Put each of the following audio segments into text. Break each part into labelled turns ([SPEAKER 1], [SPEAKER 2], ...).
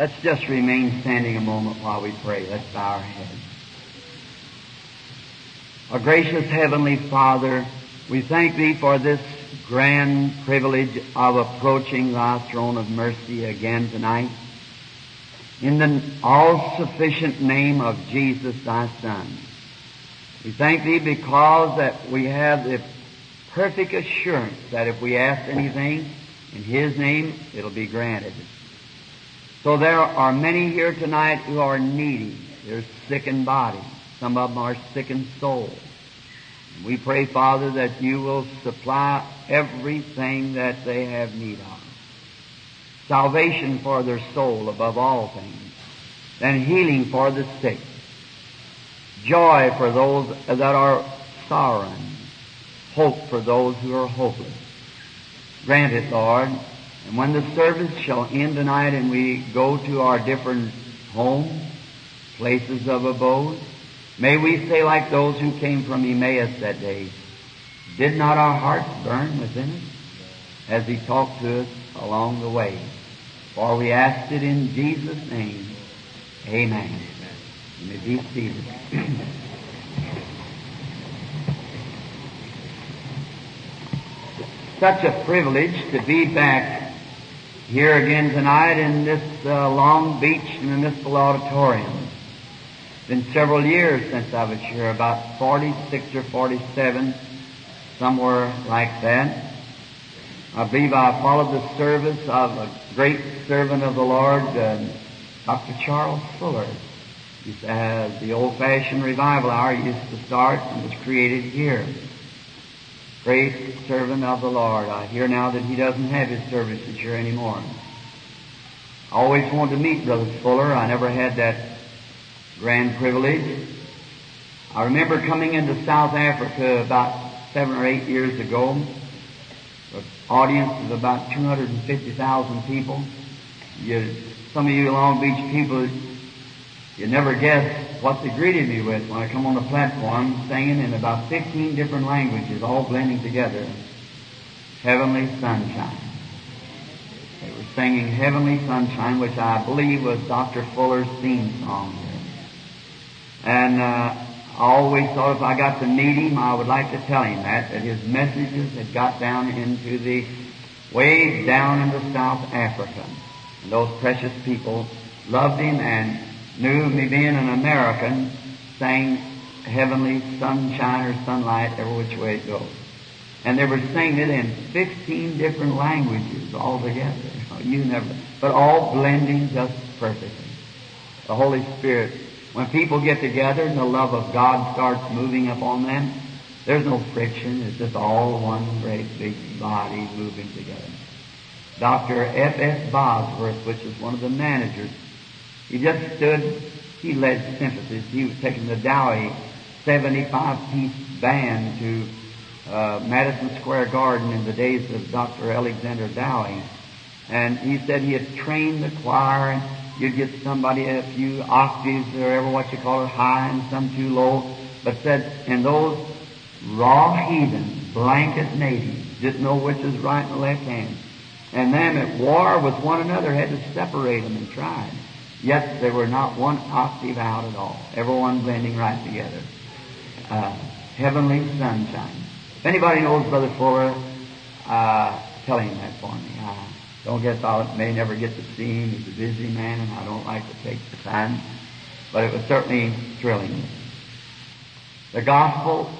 [SPEAKER 1] Let's just remain standing a moment while we pray. Let's bow our heads. Our gracious Heavenly Father, we thank Thee for this grand privilege of approaching Thy throne of mercy again tonight. In the all-sufficient name of Jesus, Thy Son. We thank Thee because that we have the perfect assurance that if we ask anything in His name, it'll be granted. So there are many here tonight who are needy. They're sick in body. Some of them are sick in soul. And we pray, Father, that you will supply everything that they have need of. Salvation for their soul above all things. And healing for the sick. Joy for those that are sorrowing. Hope for those who are hopeless. Grant it, Lord, and when the service shall end tonight and we go to our different homes, places of abode, may we say like those who came from Emmaus that day, did not our hearts burn within us as he talked to us along the way? For we asked it in Jesus' name. Amen. You may be seated. Such a privilege to be back here again tonight in this uh, Long Beach Municipal Auditorium. It's been several years since I was here, about 46 or 47, somewhere like that. I believe I followed the service of a great servant of the Lord, uh, Dr. Charles Fuller. Used to the old-fashioned revival hour used to start and was created here. Great servant of the Lord. I hear now that he doesn't have his services here anymore. I always wanted to meet Brother Fuller. I never had that grand privilege. I remember coming into South Africa about seven or eight years ago. An audience of about 250,000 people. You, some of you Long Beach people, you never guess what they greeted me with when I come on the platform singing in about 15 different languages, all blending together. Heavenly Sunshine. They were singing Heavenly Sunshine, which I believe was Dr. Fuller's theme song. And uh, I always thought if I got to meet him, I would like to tell him that, that his messages had got down into the, way down into South Africa. And those precious people loved him and knew me being an American, sang heavenly sunshine or sunlight every which way it goes. And they were singing it in 15 different languages altogether. You never, but all blending just perfectly. The Holy Spirit, when people get together and the love of God starts moving upon them, there's no friction. It's just all one great big body moving together. Dr. F. S. Bosworth, which is one of the managers he just stood, he led sympathies. He was taking the Dowie 75 piece band to uh, Madison Square Garden in the days of Dr. Alexander Dowie. And he said he had trained the choir and you'd get somebody a few octaves or ever what you call it high and some too low. But said, and those raw heathen, blanket natives, didn't know which was right and left hand. And them at war with one another had to separate them and tried. Yet they were not one octave out at all. Everyone blending right together. Uh, heavenly sunshine. If anybody knows Brother Fuller, uh, tell him that for me. I don't guess I may never get to see him. He's a busy man and I don't like to take the time. But it was certainly thrilling. The gospel,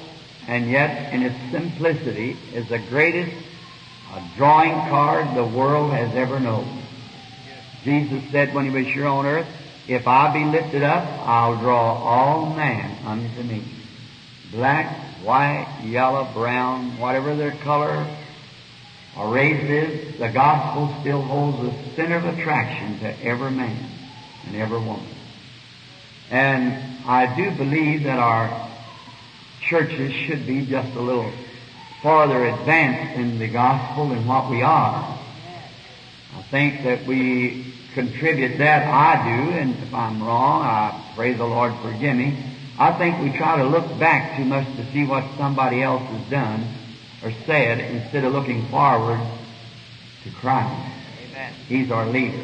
[SPEAKER 1] and yet in its simplicity, is the greatest uh, drawing card the world has ever known. Jesus said when he was here on earth, if I be lifted up, I'll draw all men unto me. Black, white, yellow, brown, whatever their color or race is, the gospel still holds the center of attraction to every man and every woman. And I do believe that our churches should be just a little farther advanced in the gospel than what we are. I think that we contribute that. I do, and if I'm wrong, I pray the Lord forgive me. I think we try to look back too much to see what somebody else has done or said instead of looking forward to Christ.
[SPEAKER 2] Amen.
[SPEAKER 1] He's our leader.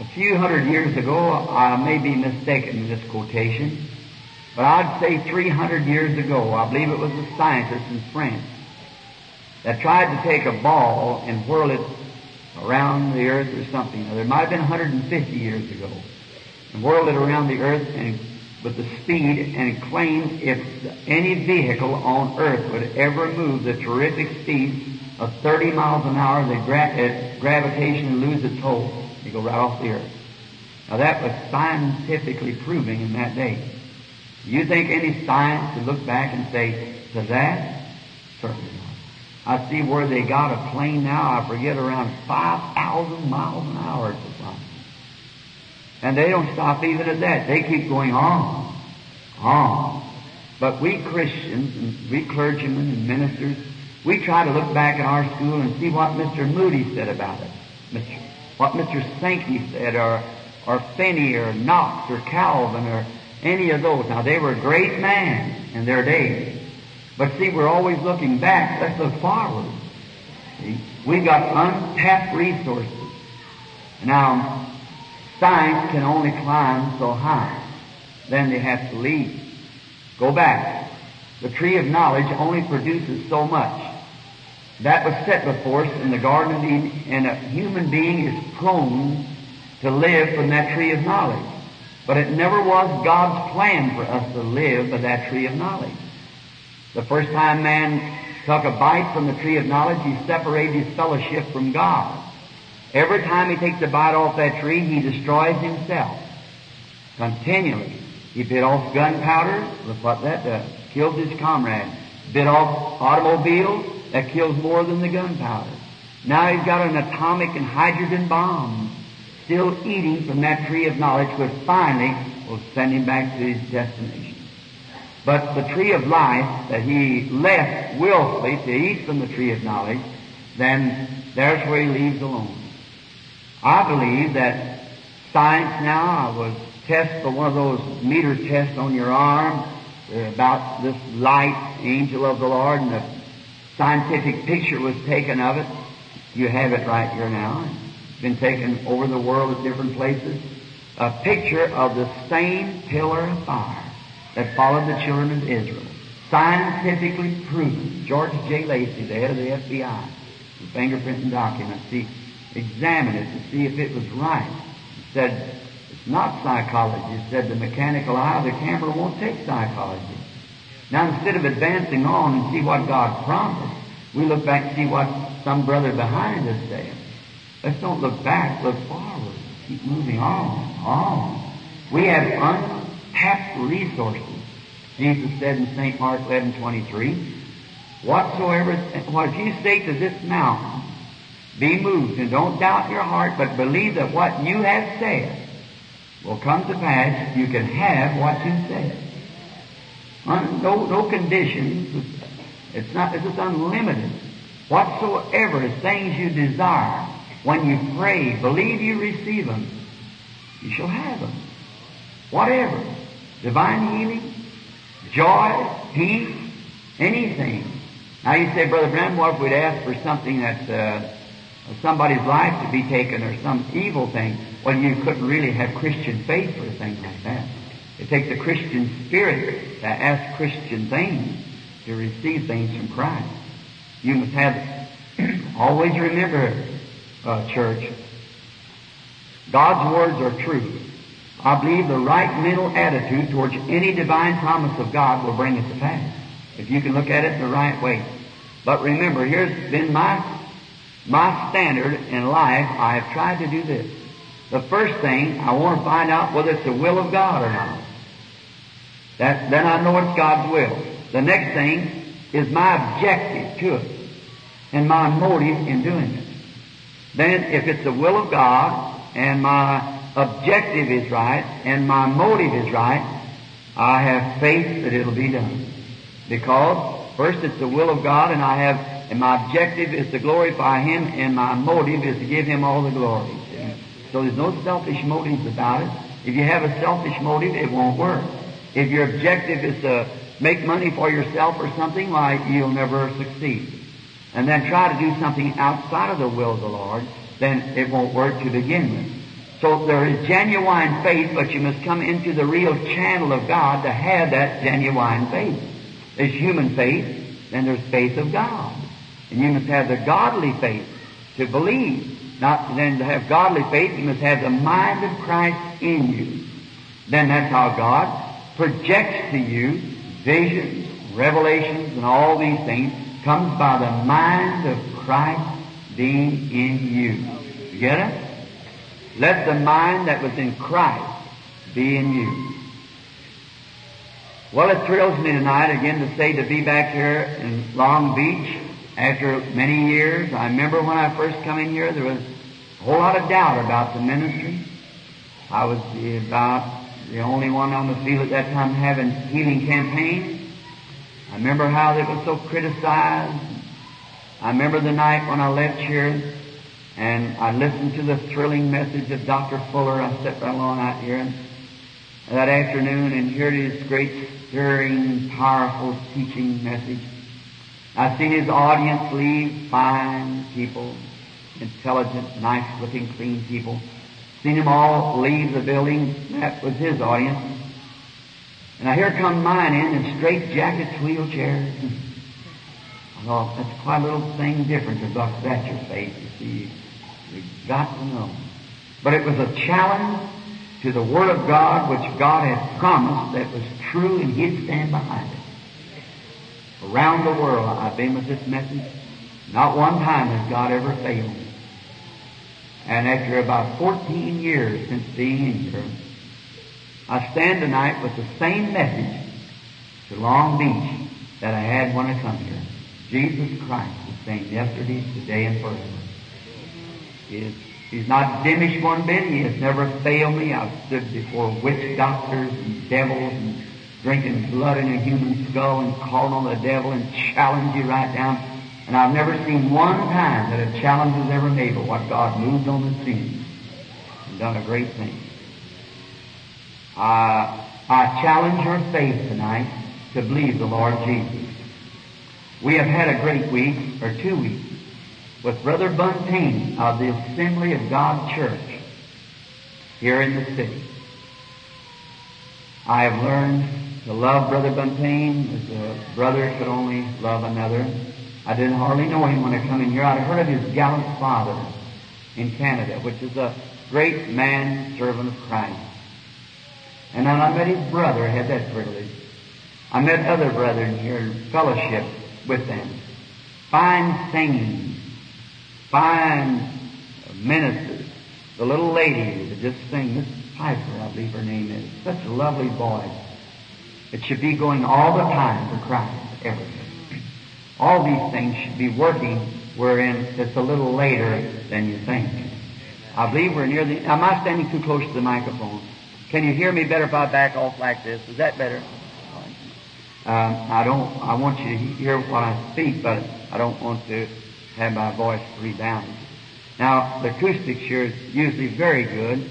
[SPEAKER 1] A few hundred years ago, I may be mistaken in this quotation, but I'd say 300 years ago, I believe it was a scientist in France that tried to take a ball and whirl it around the earth or something. Now, there might have been 150 years ago, and whirled it around the earth and with the speed and claimed if any vehicle on earth would ever move the terrific speed of 30 miles an hour, the gra- uh, gravitation lose its hold. You go right off the earth. Now that was scientifically proving in that day. You think any science could look back and say, to that? Certainly. I see where they got a plane now, I forget, around 5,000 miles an hour at the time. And they don't stop even at that. They keep going on, on. But we Christians and we clergymen and ministers, we try to look back at our school and see what Mr. Moody said about it. Mr. What Mr. Sankey said, or, or Finney, or Knox, or Calvin, or any of those. Now, they were great men in their day. But see, we're always looking back. Let's look forward. See? We got untapped resources. Now, science can only climb so high. Then they have to leave. Go back. The tree of knowledge only produces so much. That was set before us in the Garden of Eden, and a human being is prone to live from that tree of knowledge. But it never was God's plan for us to live by that tree of knowledge. The first time man took a bite from the tree of knowledge, he separated his fellowship from God. Every time he takes a bite off that tree, he destroys himself. Continually. He bit off gunpowder, look what that does. Kills his comrade. Bit off automobiles, that kills more than the gunpowder. Now he's got an atomic and hydrogen bomb still eating from that tree of knowledge which finally will send him back to his destination. But the tree of life that he left willfully to eat from the tree of knowledge, then there's where he leaves alone. I believe that science now, I was test for one of those meter tests on your arm uh, about this light angel of the Lord and the scientific picture was taken of it. You have it right here now. It's been taken over the world at different places. A picture of the same pillar of fire that followed the children of Israel. Scientifically proven. George J. Lacey, the head of the FBI, the fingerprinting documents, he examined it to see if it was right. He said, it's not psychology. He said, the mechanical eye of the camera won't take psychology. Now, instead of advancing on and see what God promised, we look back and see what some brother behind us said. Let's don't look back, look forward. Keep moving on, on. We have untapped resources. Jesus said in St. Mark 11, 23, Whatsoever, what you say to this mountain, be moved, and don't doubt your heart, but believe that what you have said will come to pass, you can have what you said. No, no conditions. It's not, it's just unlimited. Whatsoever things you desire, when you pray, believe you receive them, you shall have them. Whatever. Divine healing, joy, peace, anything. Now you say, Brother Branham, what if we'd ask for something that uh, somebody's life to be taken or some evil thing? Well, you couldn't really have Christian faith for a thing like that. It takes a Christian spirit to ask Christian things, to receive things from Christ. You must have, always remember, uh, church, God's words are true. I believe the right mental attitude towards any divine promise of God will bring it to pass. If you can look at it the right way. But remember, here's been my, my standard in life. I have tried to do this. The first thing, I want to find out whether it's the will of God or not. That, then I know it's God's will. The next thing is my objective to it and my motive in doing it. Then if it's the will of God and my objective is right and my motive is right, I have faith that it'll be done. Because first it's the will of God and I have, and my objective is to glorify Him and my motive is to give Him all the glory. So there's no selfish motives about it. If you have a selfish motive, it won't work. If your objective is to make money for yourself or something, why, you'll never succeed. And then try to do something outside of the will of the Lord, then it won't work to begin with. So there is genuine faith, but you must come into the real channel of God to have that genuine faith. There's human faith, then there's faith of God. And you must have the godly faith to believe. Not then to have godly faith, you must have the mind of Christ in you. Then that's how God projects to you visions, revelations, and all these things comes by the mind of Christ being in you. You get it? Let the mind that was in Christ be in you. Well, it thrills me tonight again to say to be back here in Long Beach after many years. I remember when I first come in here, there was a whole lot of doubt about the ministry. I was about the only one on the field at that time having healing campaigns. I remember how it was so criticized. I remember the night when I left here and I listened to the thrilling message of Dr. Fuller. I sat right along out here that afternoon and heard his great stirring, powerful teaching message. I've seen his audience leave fine people, intelligent, nice looking, clean people. Seen them all leave the building. That was his audience. And I hear come mine in in straight jackets, wheelchairs. I thought, that's quite a little thing different because that's your faith, you see. You've got to know. But it was a challenge to the Word of God which God had promised that was true and He'd stand behind it. Around the world I've been with this message. Not one time has God ever failed me. And after about 14 years since being in here, I stand tonight with the same message to Long Beach that I had when I come here. Jesus Christ the same yesterday, today, and forever. Is, he's not diminished one bit. He has never failed me. I've stood before witch doctors and devils and drinking blood in a human skull and calling on the devil and challenge you right down. And I've never seen one time that a challenge was ever made but what God moved on the scene and done a great thing. I, I challenge your faith tonight to believe the Lord Jesus. We have had a great week, or two weeks, with Brother Buntain of the Assembly of God Church here in the city. I have learned to love Brother Buntain as a brother could only love another. I didn't hardly know him when I come in here. I'd heard of his gallant father in Canada, which is a great man, servant of Christ. And then I met his brother, I had that privilege. I met other brethren here in fellowship with them. Fine singing, fine ministers. The little lady that just sing, Miss Piper, I believe her name is. Such a lovely voice. It should be going all the time for Christ, everything. All these things should be working wherein it's a little later than you think. I believe we're near the, am I standing too close to the microphone? Can you hear me better if I back off like this? Is that better? Um, I don't, I want you to hear what I speak, but I don't want to have my voice rebound. Now, the acoustics here is usually very good.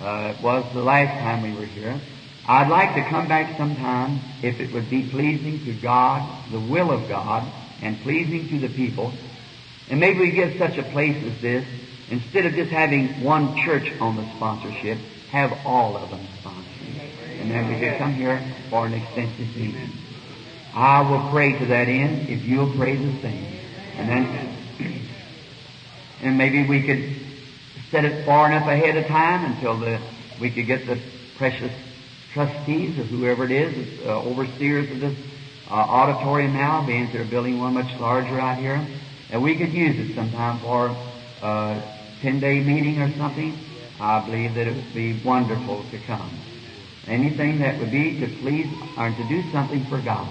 [SPEAKER 1] Uh, it was the last time we were here. I'd like to come back sometime if it would be pleasing to God, the will of God, and pleasing to the people. And maybe we get such a place as this, instead of just having one church on the sponsorship, have all of them sponsored. And then we could come here for an extensive meeting. I will pray to that end if you'll pray the same. And then, and maybe we could set it far enough ahead of time until the, we could get the precious trustees or whoever it is, uh, overseers of this uh, auditorium now, being they're building one much larger out here, and we could use it sometime for a 10-day meeting or something. I believe that it would be wonderful to come. Anything that would be to please or to do something for God.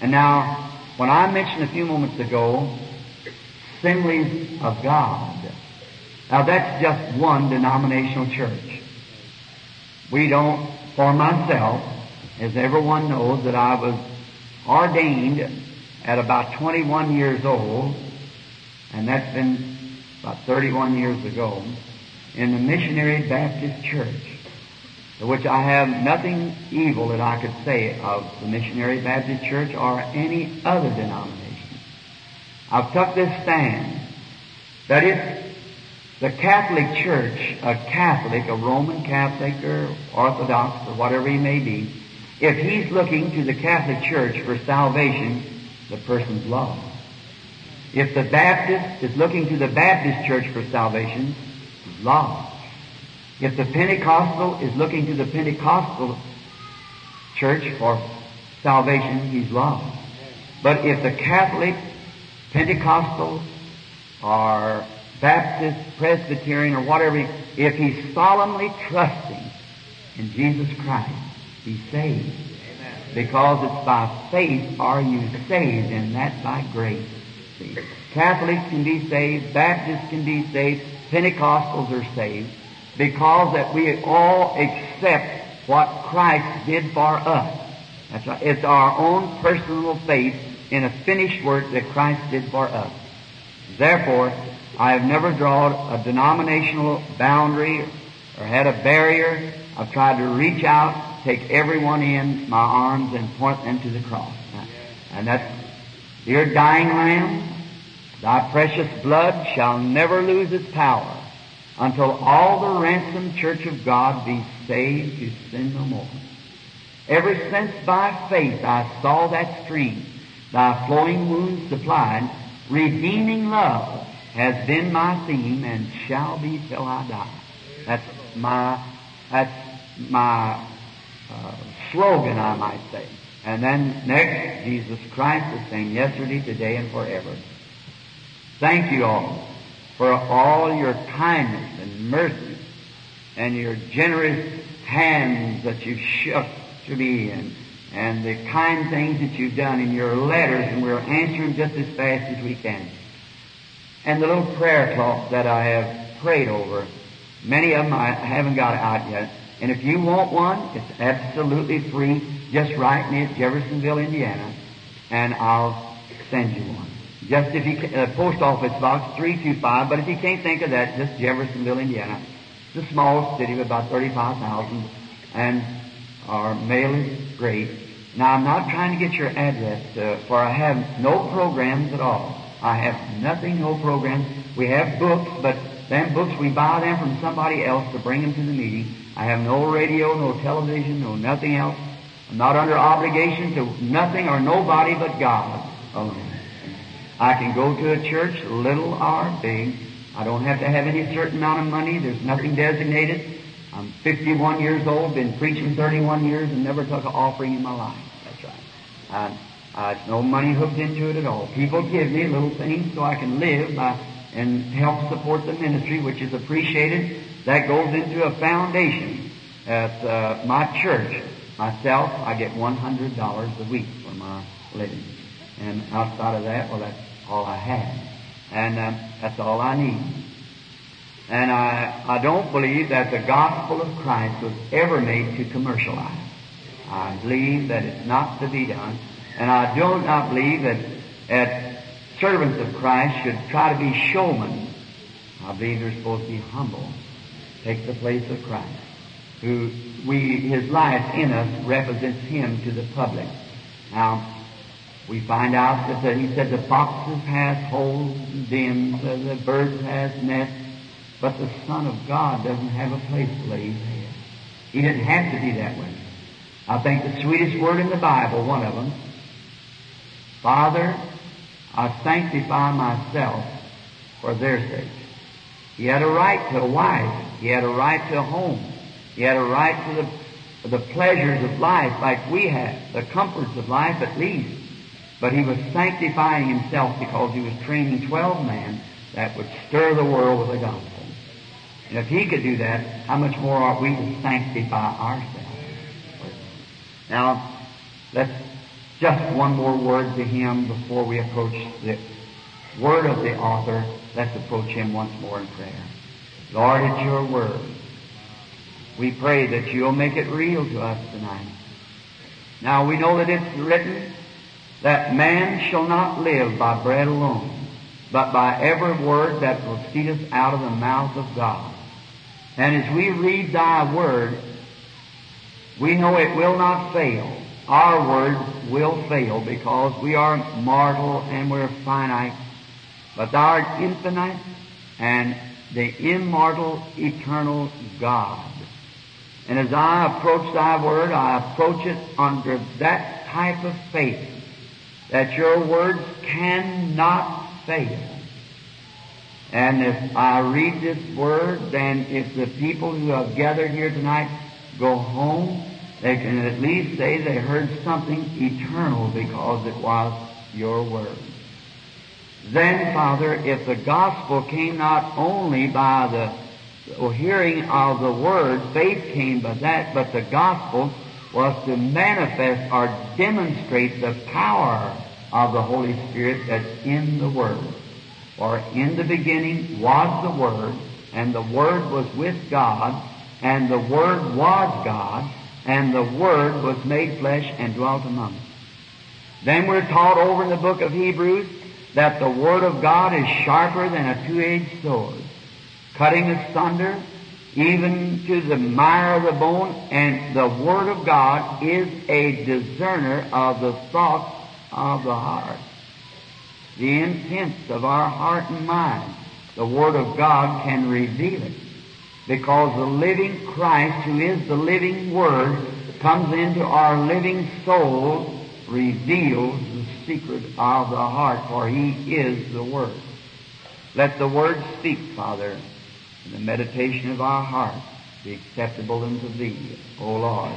[SPEAKER 1] And now, when I mentioned a few moments ago, assemblies of God, now that's just one denominational church. We don't, for myself, as everyone knows, that I was ordained at about 21 years old, and that's been about 31 years ago, in the Missionary Baptist Church, which I have nothing evil that I could say of the Missionary Baptist Church or any other denomination. I've took this stand that if the Catholic Church, a Catholic, a Roman Catholic or Orthodox or whatever he may be, if he's looking to the Catholic Church for salvation, the person's lost. If the Baptist is looking to the Baptist Church for salvation, he's lost. If the Pentecostal is looking to the Pentecostal Church for salvation, he's lost. But if the Catholic, Pentecostal, or Baptist, Presbyterian, or whatever, if he's solemnly trusting in Jesus Christ, he's saved. Because it's by faith are you saved, and that's by grace. See? Catholics can be saved, Baptists can be saved, Pentecostals are saved, because that we all accept what Christ did for us. That's right. It's our own personal faith in a finished work that Christ did for us. Therefore, I have never drawn a denominational boundary or had a barrier. I've tried to reach out, take everyone in my arms and point them to the cross. And that's, dear dying lamb, thy precious blood shall never lose its power until all the ransomed church of God be saved to sin no more. Ever since by faith I saw that stream, thy flowing wounds supplied, redeeming love has been my theme and shall be till I die. That's my, that's my uh, slogan, I might say. And then next, Jesus Christ the same yesterday, today, and forever. Thank you all for all your kindness and mercy and your generous hands that you've shook to me and, and the kind things that you've done in your letters and we're answering just as fast as we can. And the little prayer cloth that I have prayed over, many of them I haven't got out yet. And if you want one, it's absolutely free. Just write me at Jeffersonville, Indiana, and I'll send you one. Just if you, uh, post office box 325, but if you can't think of that, just Jeffersonville, Indiana. It's a small city of about 35,000, and our mail is great. Now, I'm not trying to get your address, uh, for I have no programs at all. I have nothing, no programs. We have books, but them books, we buy them from somebody else to bring them to the meeting. I have no radio, no television, no nothing else. I'm not under obligation to nothing or nobody but God alone. I can go to a church, little or big. I don't have to have any certain amount of money. There's nothing designated. I'm 51 years old, been preaching 31 years, and never took an offering in my life. That's right. And uh, it's no money hooked into it at all. People give me little things so I can live by, and help support the ministry, which is appreciated. That goes into a foundation at uh, my church. Myself, I get $100 a week for my living. And outside of that, well, that's all I have. And uh, that's all I need. And I, I don't believe that the gospel of Christ was ever made to commercialize. I believe that it's not to be done. And I do not believe that, that servants of Christ should try to be showmen. I believe they're supposed to be humble, take the place of Christ, who we, his life in us represents him to the public. Now, we find out that the, he said the foxes has holes and dens, uh, the birds has nests, but the Son of God doesn't have a place to lay his head. He didn't have to be that way. I think the sweetest word in the Bible, one of them, Father, I sanctify myself for their sake. He had a right to a wife. He had a right to a home. He had a right to the, the pleasures of life like we have, the comforts of life at least. But he was sanctifying himself because he was training 12 men that would stir the world with the gospel. And if he could do that, how much more ought we to sanctify ourselves? Now, let's just one more word to him before we approach the word of the author. Let's approach him once more in prayer. Lord, it's your word. We pray that you'll make it real to us tonight. Now we know that it's written that man shall not live by bread alone, but by every word that proceedeth out of the mouth of God. And as we read thy word, we know it will not fail. Our words will fail because we are mortal and we're finite. But thou art infinite and the immortal, eternal God. And as I approach thy word, I approach it under that type of faith that your words cannot fail. And if I read this word, then if the people who have gathered here tonight go home, they can at least say they heard something eternal because it was your word. Then, Father, if the gospel came not only by the hearing of the word, faith came by that, but the gospel was to manifest or demonstrate the power of the Holy Spirit that's in the word. For in the beginning was the Word, and the Word was with God, and the Word was God, and the Word was made flesh and dwelt among us. Then we're taught over in the book of Hebrews that the Word of God is sharper than a two-edged sword, cutting asunder even to the mire of the bone, and the Word of God is a discerner of the thoughts of the heart the intents of our heart and mind. The Word of God can reveal it. Because the living Christ, who is the living Word, comes into our living soul, reveals the secret of the heart, for He is the Word. Let the Word speak, Father, and the meditation of our hearts be acceptable unto Thee, O Lord.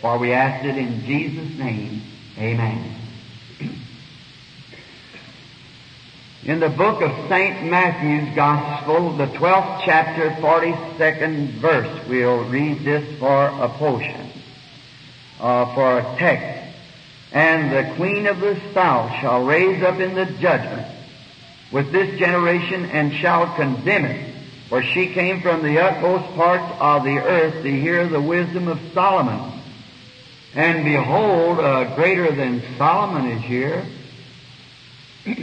[SPEAKER 1] For we ask it in Jesus' name. Amen. In the book of St. Matthew's Gospel, the 12th chapter, 42nd verse, we'll read this for a portion, uh, for a text. And the queen of the south shall raise up in the judgment with this generation and shall condemn it. For she came from the utmost parts of the earth to hear the wisdom of Solomon. And behold, uh, greater than Solomon is here.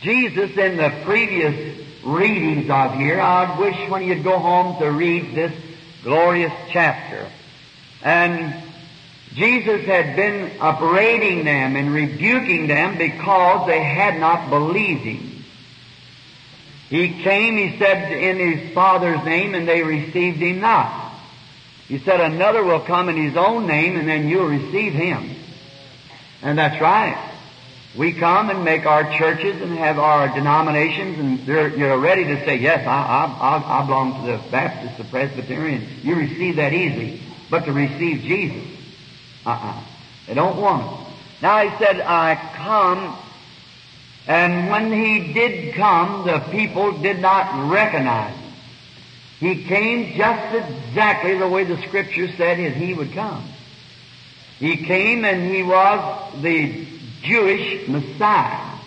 [SPEAKER 1] Jesus in the previous readings of here, I'd wish when you'd go home to read this glorious chapter. And Jesus had been upbraiding them and rebuking them because they had not believed Him. He came, He said, in His Father's name and they received Him not. He said another will come in His own name and then you'll receive Him. And that's right. We come and make our churches and have our denominations, and you're ready to say, yes, I, I, I, belong to the Baptist, the Presbyterian. You receive that easily. But to receive Jesus, uh-uh. They don't want it. Now he said, I come, and when he did come, the people did not recognize him. He came just exactly the way the Scripture said he would come. He came and he was the Jewish Messiah.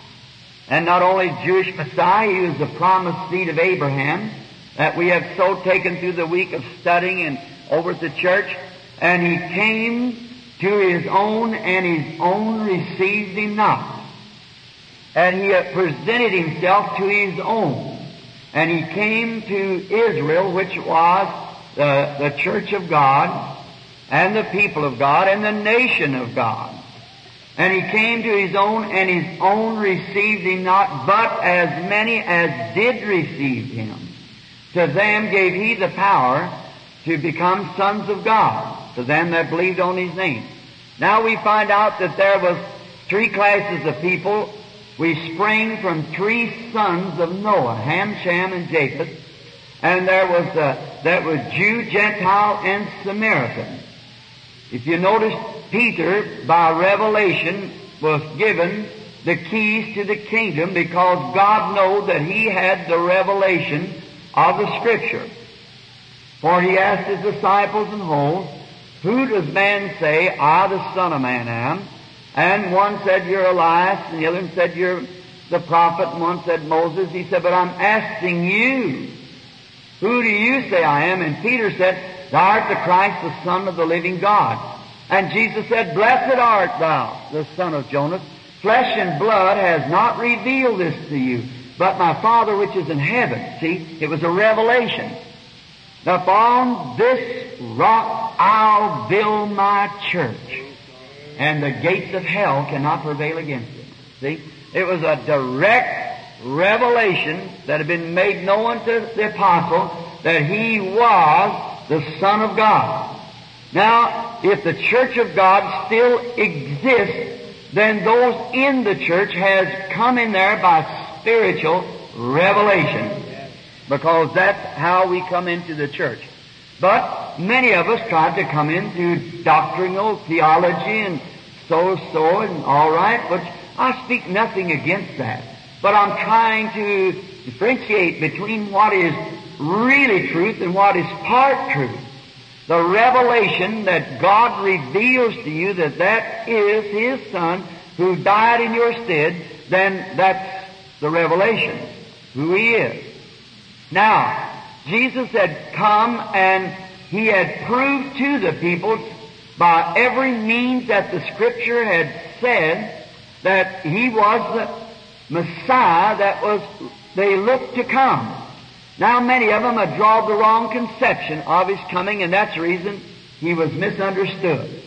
[SPEAKER 1] And not only Jewish Messiah, he was the promised seed of Abraham that we have so taken through the week of studying and over at the church. And he came to his own and his own received him not. And he presented himself to his own. And he came to Israel, which was the, the church of God and the people of God and the nation of God. And he came to his own, and his own received him not, but as many as did receive him, to them gave he the power to become sons of God, to them that believed on his name. Now we find out that there was three classes of people. We spring from three sons of Noah, Ham, Shem, and Japheth. And there was, uh, that was Jew, Gentile, and Samaritan. If you notice, Peter, by revelation, was given the keys to the kingdom because God knew that he had the revelation of the Scripture. For he asked his disciples and whole, Who does man say I, the Son of Man, am? And one said, You're Elias, and the other said, You're the prophet, and one said, Moses. He said, But I'm asking you, Who do you say I am? And Peter said, Thou art the Christ, the Son of the living God. And Jesus said, Blessed art thou, the son of Jonas. Flesh and blood has not revealed this to you, but my Father which is in heaven. See, it was a revelation. Upon this rock I'll build my church, and the gates of hell cannot prevail against it. See, it was a direct revelation that had been made known to the apostle that he was the Son of God. Now, if the church of God still exists, then those in the church has come in there by spiritual revelation. Because that's how we come into the church. But many of us tried to come in into doctrinal theology and so so and all right, but I speak nothing against that. But I'm trying to differentiate between what is really truth and what is part truth. The revelation that God reveals to you that that is His Son who died in your stead, then that's the revelation, who He is. Now, Jesus had come and He had proved to the people by every means that the Scripture had said that He was the Messiah that was they looked to come. Now many of them had drawn the wrong conception of His coming, and that's the reason He was misunderstood.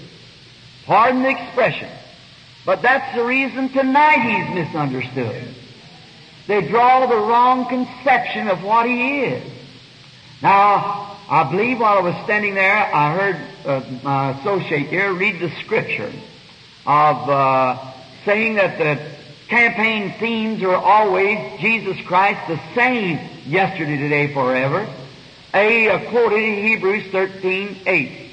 [SPEAKER 1] Pardon the expression, but that's the reason tonight He's misunderstood. They draw the wrong conception of what He is. Now, I believe while I was standing there, I heard uh, my associate here read the scripture of uh, saying that the campaign themes are always Jesus Christ the same yesterday, today, forever. A quoted in Hebrews 13, 8,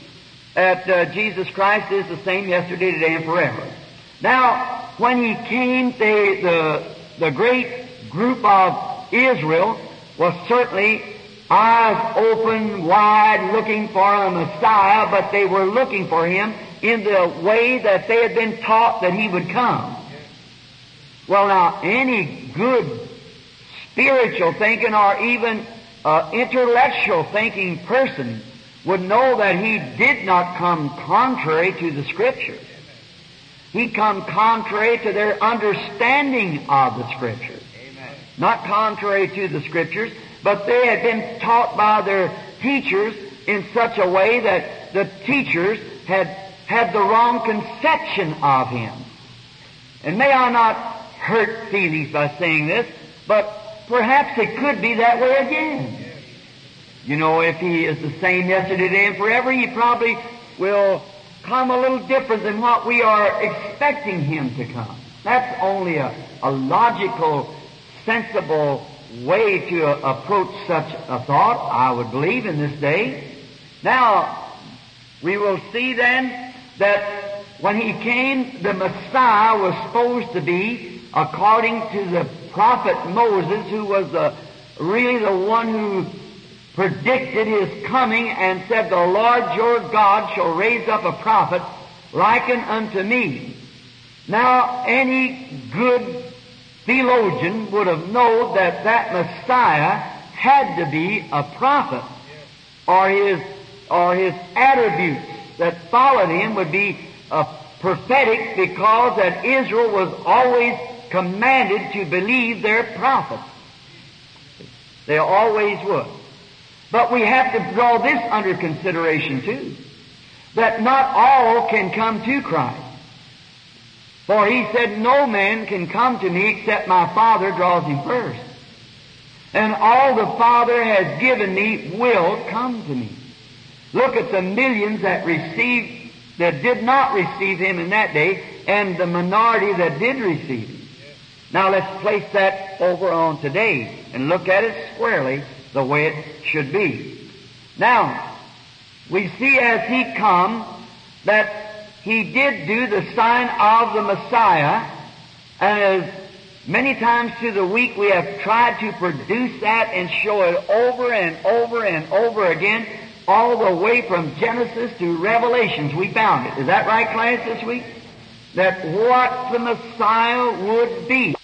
[SPEAKER 1] that uh, Jesus Christ is the same yesterday, today, and forever. Now, when he came, they, the, the great group of Israel was certainly eyes open wide looking for a Messiah, but they were looking for him in the way that they had been taught that he would come. Well, now, any good spiritual thinking or even uh, intellectual thinking person would know that he did not come contrary to the Scriptures. He come contrary to their understanding of the Scriptures. Not contrary to the Scriptures, but they had been taught by their teachers in such a way that the teachers had had the wrong conception of him. And may I not hurt feelings by saying this, but perhaps it could be that way again. You know, if he is the same yesterday, today, and forever, he probably will come a little different than what we are expecting him to come. That's only a, a logical, sensible way to approach such a thought, I would believe, in this day. Now, we will see then that when he came, the Messiah was supposed to be according to the prophet Moses, who was the, really the one who predicted his coming and said, The Lord your God shall raise up a prophet likened unto me. Now, any good theologian would have known that that Messiah had to be a prophet, or his, or his attributes that followed him would be a prophetic because that Israel was always commanded to believe their prophets. They always would. But we have to draw this under consideration too. That not all can come to Christ. For he said, no man can come to me except my Father draws him first. And all the Father has given me will come to me. Look at the millions that received, that did not receive him in that day, and the minority that did receive him. Now let's place that over on today and look at it squarely the way it should be. Now, we see as he come that he did do the sign of the Messiah, and as many times through the week we have tried to produce that and show it over and over and over again, all the way from Genesis to Revelations. We found it. Is that right, class, this week? That what the Messiah would be.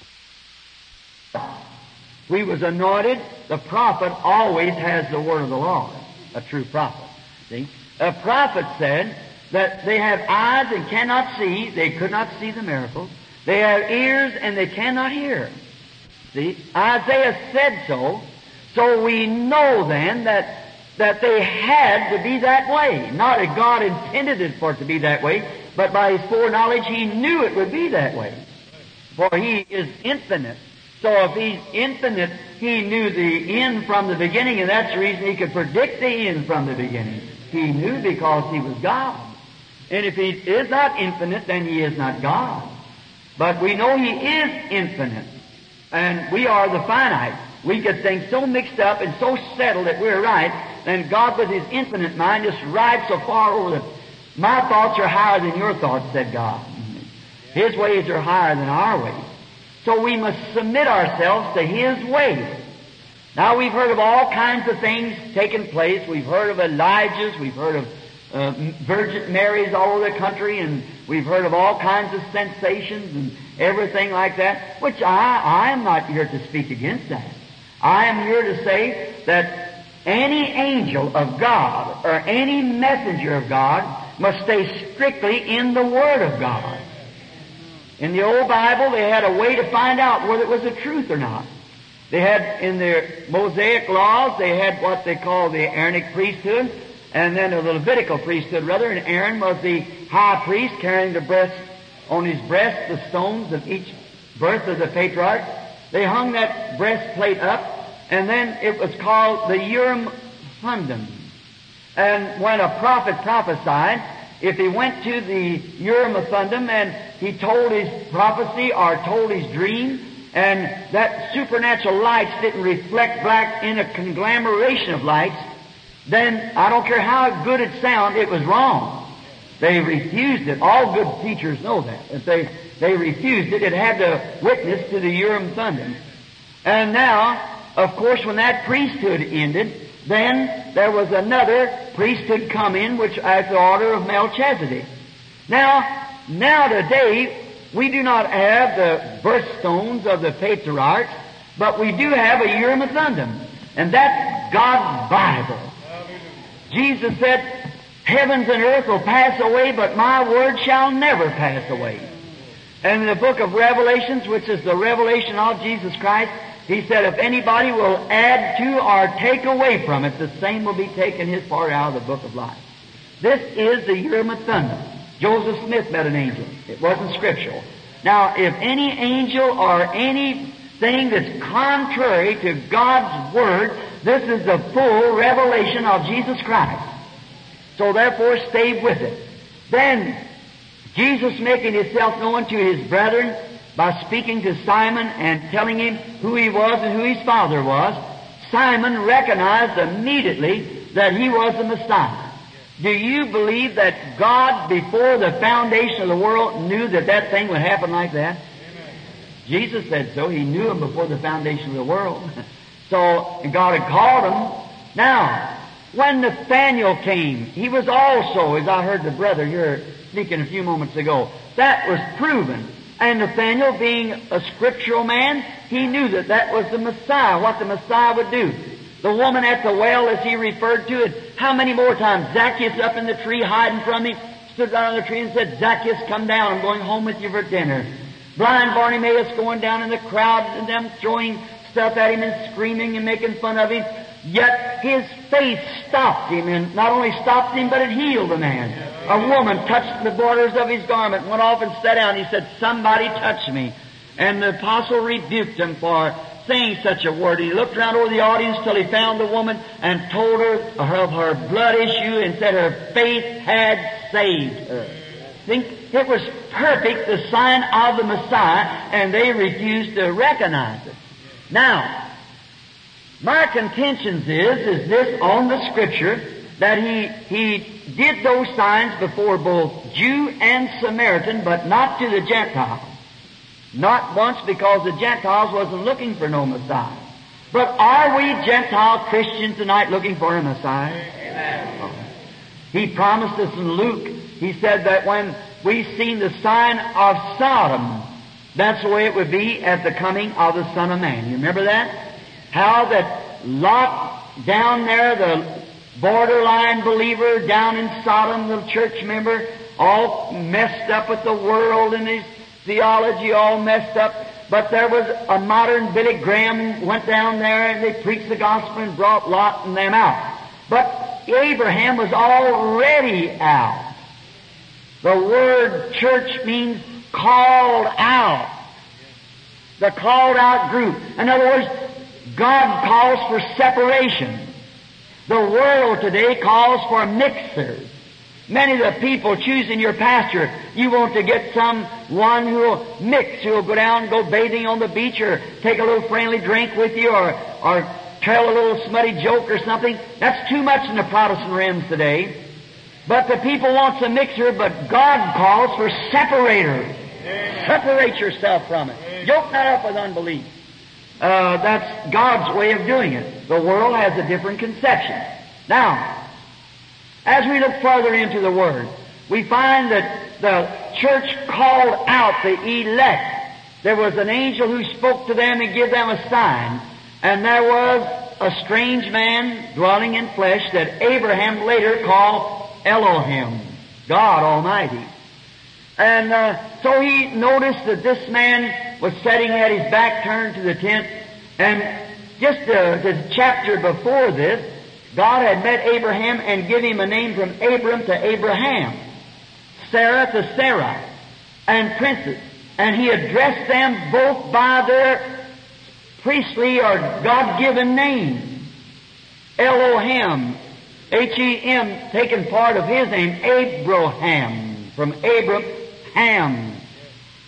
[SPEAKER 1] We was anointed. The prophet always has the word of the Lord. A true prophet. See? A prophet said that they have eyes and cannot see. They could not see the miracles. They have ears and they cannot hear. See? Isaiah said so. So we know then that that they had to be that way. Not that God intended it for it to be that way, but by His foreknowledge He knew it would be that way. For He is infinite So if he's infinite, he knew the end from the beginning, and that's the reason he could predict the end from the beginning. He knew because he was God. And if he is not infinite, then he is not God. But we know he is infinite. And we are the finite. We get things so mixed up and so settled that we're right, then God with his infinite mind just rides so far over the my thoughts are higher than your thoughts, said God. His ways are higher than our ways. So we must submit ourselves to His ways. Now we've heard of all kinds of things taking place. We've heard of Elijah's, we've heard of uh, Virgin Marys all over the country, and we've heard of all kinds of sensations and everything like that, which I, I am not here to speak against that. I am here to say that any angel of God or any messenger of God must stay strictly in the Word of God. In the old Bible, they had a way to find out whether it was the truth or not. They had, in their Mosaic laws, they had what they call the Aaronic priesthood, and then the Levitical priesthood, rather, and Aaron was the high priest carrying the breast, on his breast, the stones of each birth of the patriarch. They hung that breastplate up, and then it was called the Urim Thummim. And when a prophet prophesied, if he went to the Urim Thummim and he told his prophecy or told his dream, and that supernatural lights didn't reflect back in a conglomeration of lights, then I don't care how good it sounded, it was wrong. They refused it. All good teachers know that. If they, they refused it, it had to witness to the Urim Thummim. And now, of course, when that priesthood ended, then there was another priesthood come in, which as the order of Melchizedek. Now, now today, we do not have the birthstones of the patriarchs, but we do have a Urim Thummim, and that's God's Bible. Jesus said, Heavens and earth will pass away, but my word shall never pass away. And in the book of Revelations, which is the revelation of Jesus Christ, he said, if anybody will add to or take away from it, the same will be taken his part out of the book of life. This is the Urim Thummim. Joseph Smith met an angel. It wasn't scriptural. Now, if any angel or anything that's contrary to God's Word, this is the full revelation of Jesus Christ. So therefore, stay with it. Then, Jesus making himself known to his brethren, by speaking to Simon and telling him who he was and who his father was, Simon recognized immediately that he was the Messiah. Do you believe that God, before the foundation of the world, knew that that thing would happen like that? Jesus said so. He knew him before the foundation of the world. so, God had called him. Now, when Nathaniel came, he was also, as I heard the brother here speaking a few moments ago, that was proven and Nathaniel, being a scriptural man, he knew that that was the Messiah, what the Messiah would do. The woman at the well, as he referred to it, how many more times? Zacchaeus up in the tree hiding from him, stood down on the tree and said, Zacchaeus, come down, I'm going home with you for dinner. Blind Barney Bartimaeus going down in the crowd and them throwing stuff at him and screaming and making fun of him. Yet his faith stopped him, and not only stopped him, but it healed the man. A woman touched the borders of his garment, went off and sat down. He said, Somebody touched me. And the apostle rebuked him for saying such a word. He looked around over the audience till he found the woman and told her of her blood issue and said her faith had saved her. Think it was perfect, the sign of the Messiah, and they refused to recognize it. Now, my contentions is, is this on the scripture, that he, he did those signs before both Jew and Samaritan, but not to the Gentiles. Not once because the Gentiles wasn't looking for no Messiah. But are we Gentile Christians tonight looking for a Messiah? Amen. He promised us in Luke, he said that when we seen the sign of Sodom, that's the way it would be at the coming of the Son of Man. You remember that? How that Lot down there, the borderline believer down in Sodom, the church member, all messed up with the world and his theology all messed up. But there was a modern Billy Graham went down there and they preached the gospel and brought Lot and them out. But Abraham was already out. The word church means called out. the called out group. In other words, God calls for separation. The world today calls for mixers. Many of the people choosing your pastor, you want to get someone who will mix, who will go down and go bathing on the beach or take a little friendly drink with you or, or tell a little smutty joke or something. That's too much in the Protestant realms today. But the people want a mixer, but God calls for separators. Separate yourself from it. Yoke not up with unbelief. Uh, that's God's way of doing it. The world has a different conception. Now, as we look further into the Word, we find that the church called out the elect. There was an angel who spoke to them and gave them a sign. And there was a strange man dwelling in flesh that Abraham later called Elohim, God Almighty. And uh, so he noticed that this man was sitting at his back turned to the tent, and just uh, the chapter before this, God had met Abraham and given him a name from Abram to Abraham, Sarai to Sarah, and princess. And he addressed them both by their priestly or God-given name. Elohim, H-E-M, taken part of his name, Abraham, from Abram, Ham,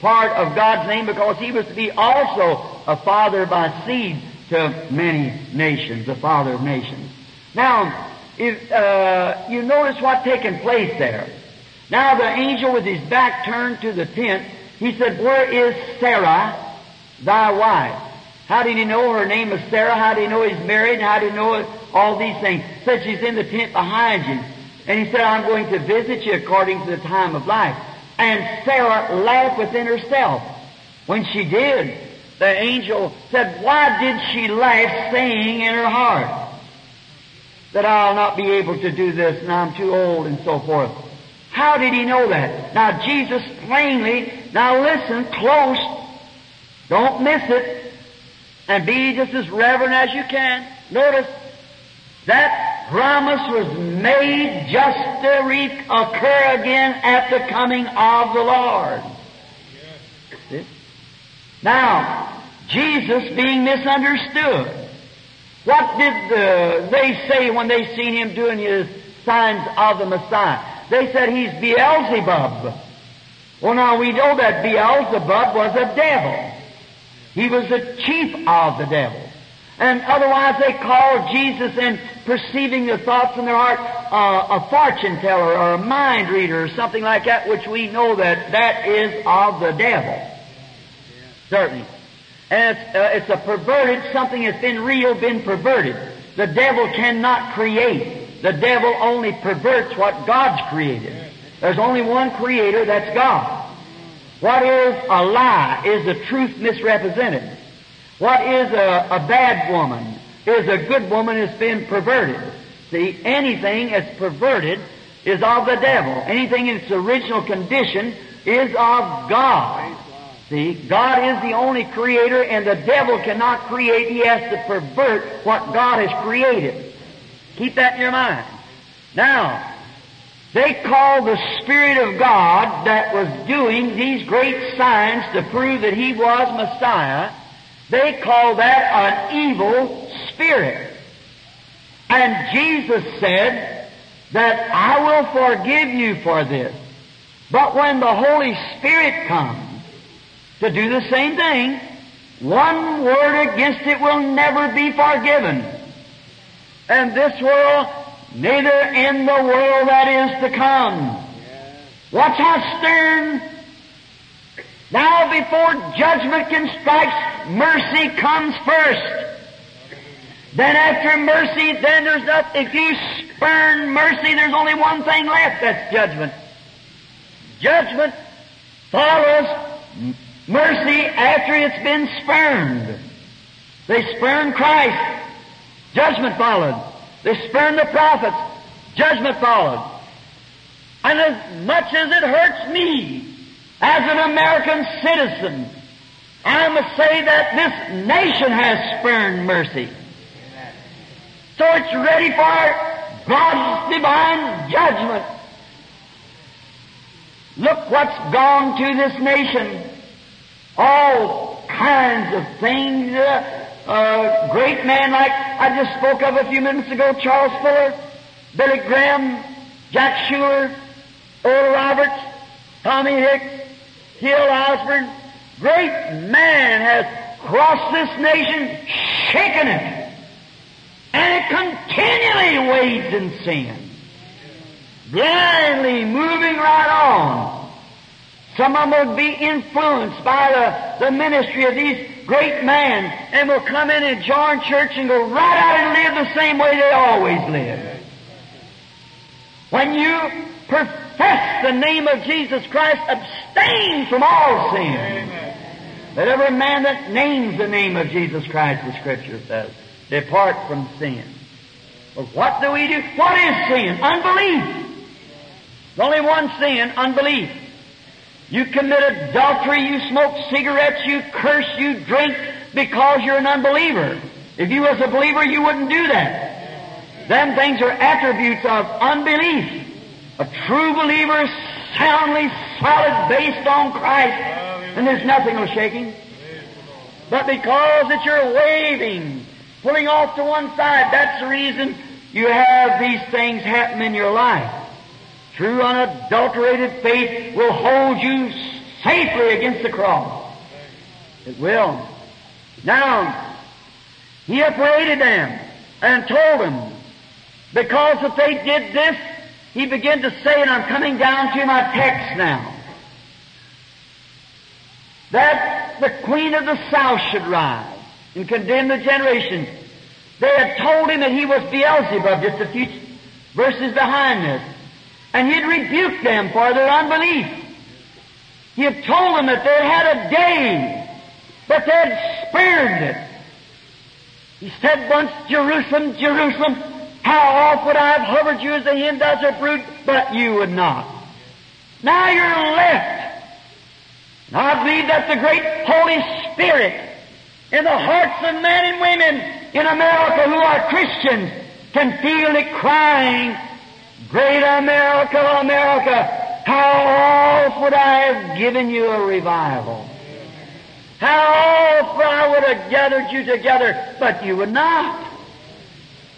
[SPEAKER 1] part of God's name because he was to be also a father by seed to many nations, a father of nations. Now, if, uh, you notice what taken place there. Now the angel with his back turned to the tent, he said, Where is Sarah, thy wife? How did he know her name was Sarah? How did he know he's married? How did he know all these things? Said she's in the tent behind you. And he said, I'm going to visit you according to the time of life. And Sarah laughed within herself. When she did, the angel said, Why did she laugh, saying in her heart that I'll not be able to do this and I'm too old and so forth? How did he know that? Now Jesus plainly, now listen close, don't miss it, and be just as reverent as you can. Notice, that promise was made just to reoccur again at the coming of the Lord. See? Now, Jesus being misunderstood. What did the, they say when they seen him doing his signs of the Messiah? They said he's Beelzebub. Well now we know that Beelzebub was a devil. He was the chief of the devil. And otherwise they called Jesus in perceiving the thoughts in their heart uh, a fortune teller or a mind reader or something like that, which we know that that is of the devil. Certainly. And it's, uh, it's a perverted, something that's been real, been perverted. The devil cannot create. The devil only perverts what God's created. There's only one creator, that's God. What is a lie? Is the truth misrepresented? What is a, a bad woman? Is a good woman has been perverted. See, anything that's perverted is of the devil. Anything in its original condition is of God. See, God is the only creator and the devil cannot create. He has to pervert what God has created. Keep that in your mind. Now, they called the Spirit of God that was doing these great signs to prove that He was Messiah they call that an evil spirit. And Jesus said that I will forgive you for this. But when the Holy Spirit comes to do the same thing, one word against it will never be forgiven. And this world, neither in the world that is to come. Watch how stern now before judgment can strike, mercy comes first. Then after mercy, then there's nothing. If you spurn mercy, there's only one thing left. That's judgment. Judgment follows mercy after it's been spurned. They spurned Christ. Judgment followed. They spurned the prophets. Judgment followed. And as much as it hurts me as an American citizen, I must say that this nation has spurned mercy. So it's ready for God's divine judgment. Look what's gone to this nation. All kinds of things. Uh, uh, great man like I just spoke of a few minutes ago, Charles Fuller, Billy Graham, Jack Shuler, Oral Roberts, Tommy Hicks, Hill Osborn. Great man has crossed this nation, shaken it, and it continually wades in sin. Blindly moving right on. Some of them will be influenced by the, the ministry of these great man and will come in and join church and go right out and live the same way they always live. When you profess the name of Jesus Christ, abstain from all sin. That every man that names the name of Jesus Christ, the Scripture says, depart from sin. But what do we do? What is sin? Unbelief. There's only one sin, unbelief. You commit adultery, you smoke cigarettes, you curse, you drink because you're an unbeliever. If you was a believer, you wouldn't do that. Them things are attributes of unbelief. A true believer is soundly solid based on Christ, and there's nothing will shake him. But because that you're waving, pulling off to one side, that's the reason you have these things happen in your life. True unadulterated faith will hold you safely against the cross. It will. Now, he upbraided them and told them, because if they did this, he began to say, and I'm coming down to my text now, that the queen of the south should rise and condemn the generation. They had told him that he was Beelzebub, just a few verses behind this. And he'd rebuked them for their unbelief. He had told them that they had a day, but they had spared it. He said once, Jerusalem, Jerusalem, how oft would I have hovered you as the hen does her brood, but you would not. Now you're left. And I believe that the great Holy Spirit in the hearts of men and women in America who are Christians can feel it crying, Great America, America, how oft would I have given you a revival? How oft I would have gathered you together, but you would not.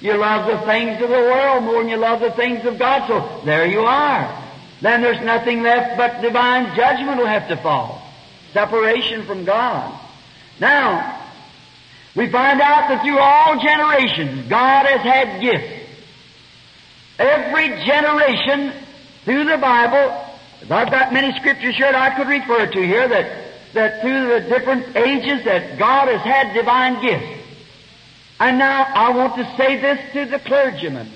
[SPEAKER 1] You love the things of the world more than you love the things of God, so there you are. Then there's nothing left but divine judgment will have to fall. Separation from God. Now, we find out that through all generations, God has had gifts. Every generation through the Bible, if I've got many scriptures here that I could refer to here that, that through the different ages that God has had divine gifts. And now I want to say this to the clergyman.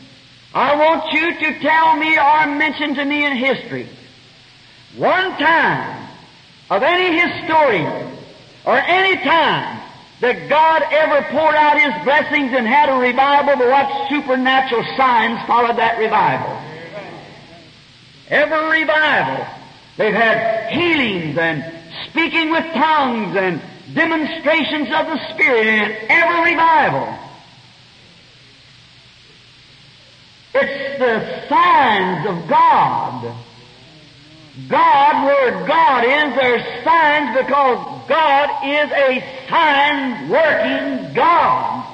[SPEAKER 1] I want you to tell me or mention to me in history one time of any historian or any time that God ever poured out His blessings and had a revival, but what supernatural signs followed that revival? Every revival, they've had healings and speaking with tongues and demonstrations of the Spirit in every revival. It's the signs of God. God, where God is, there's signs because God is a sign working God.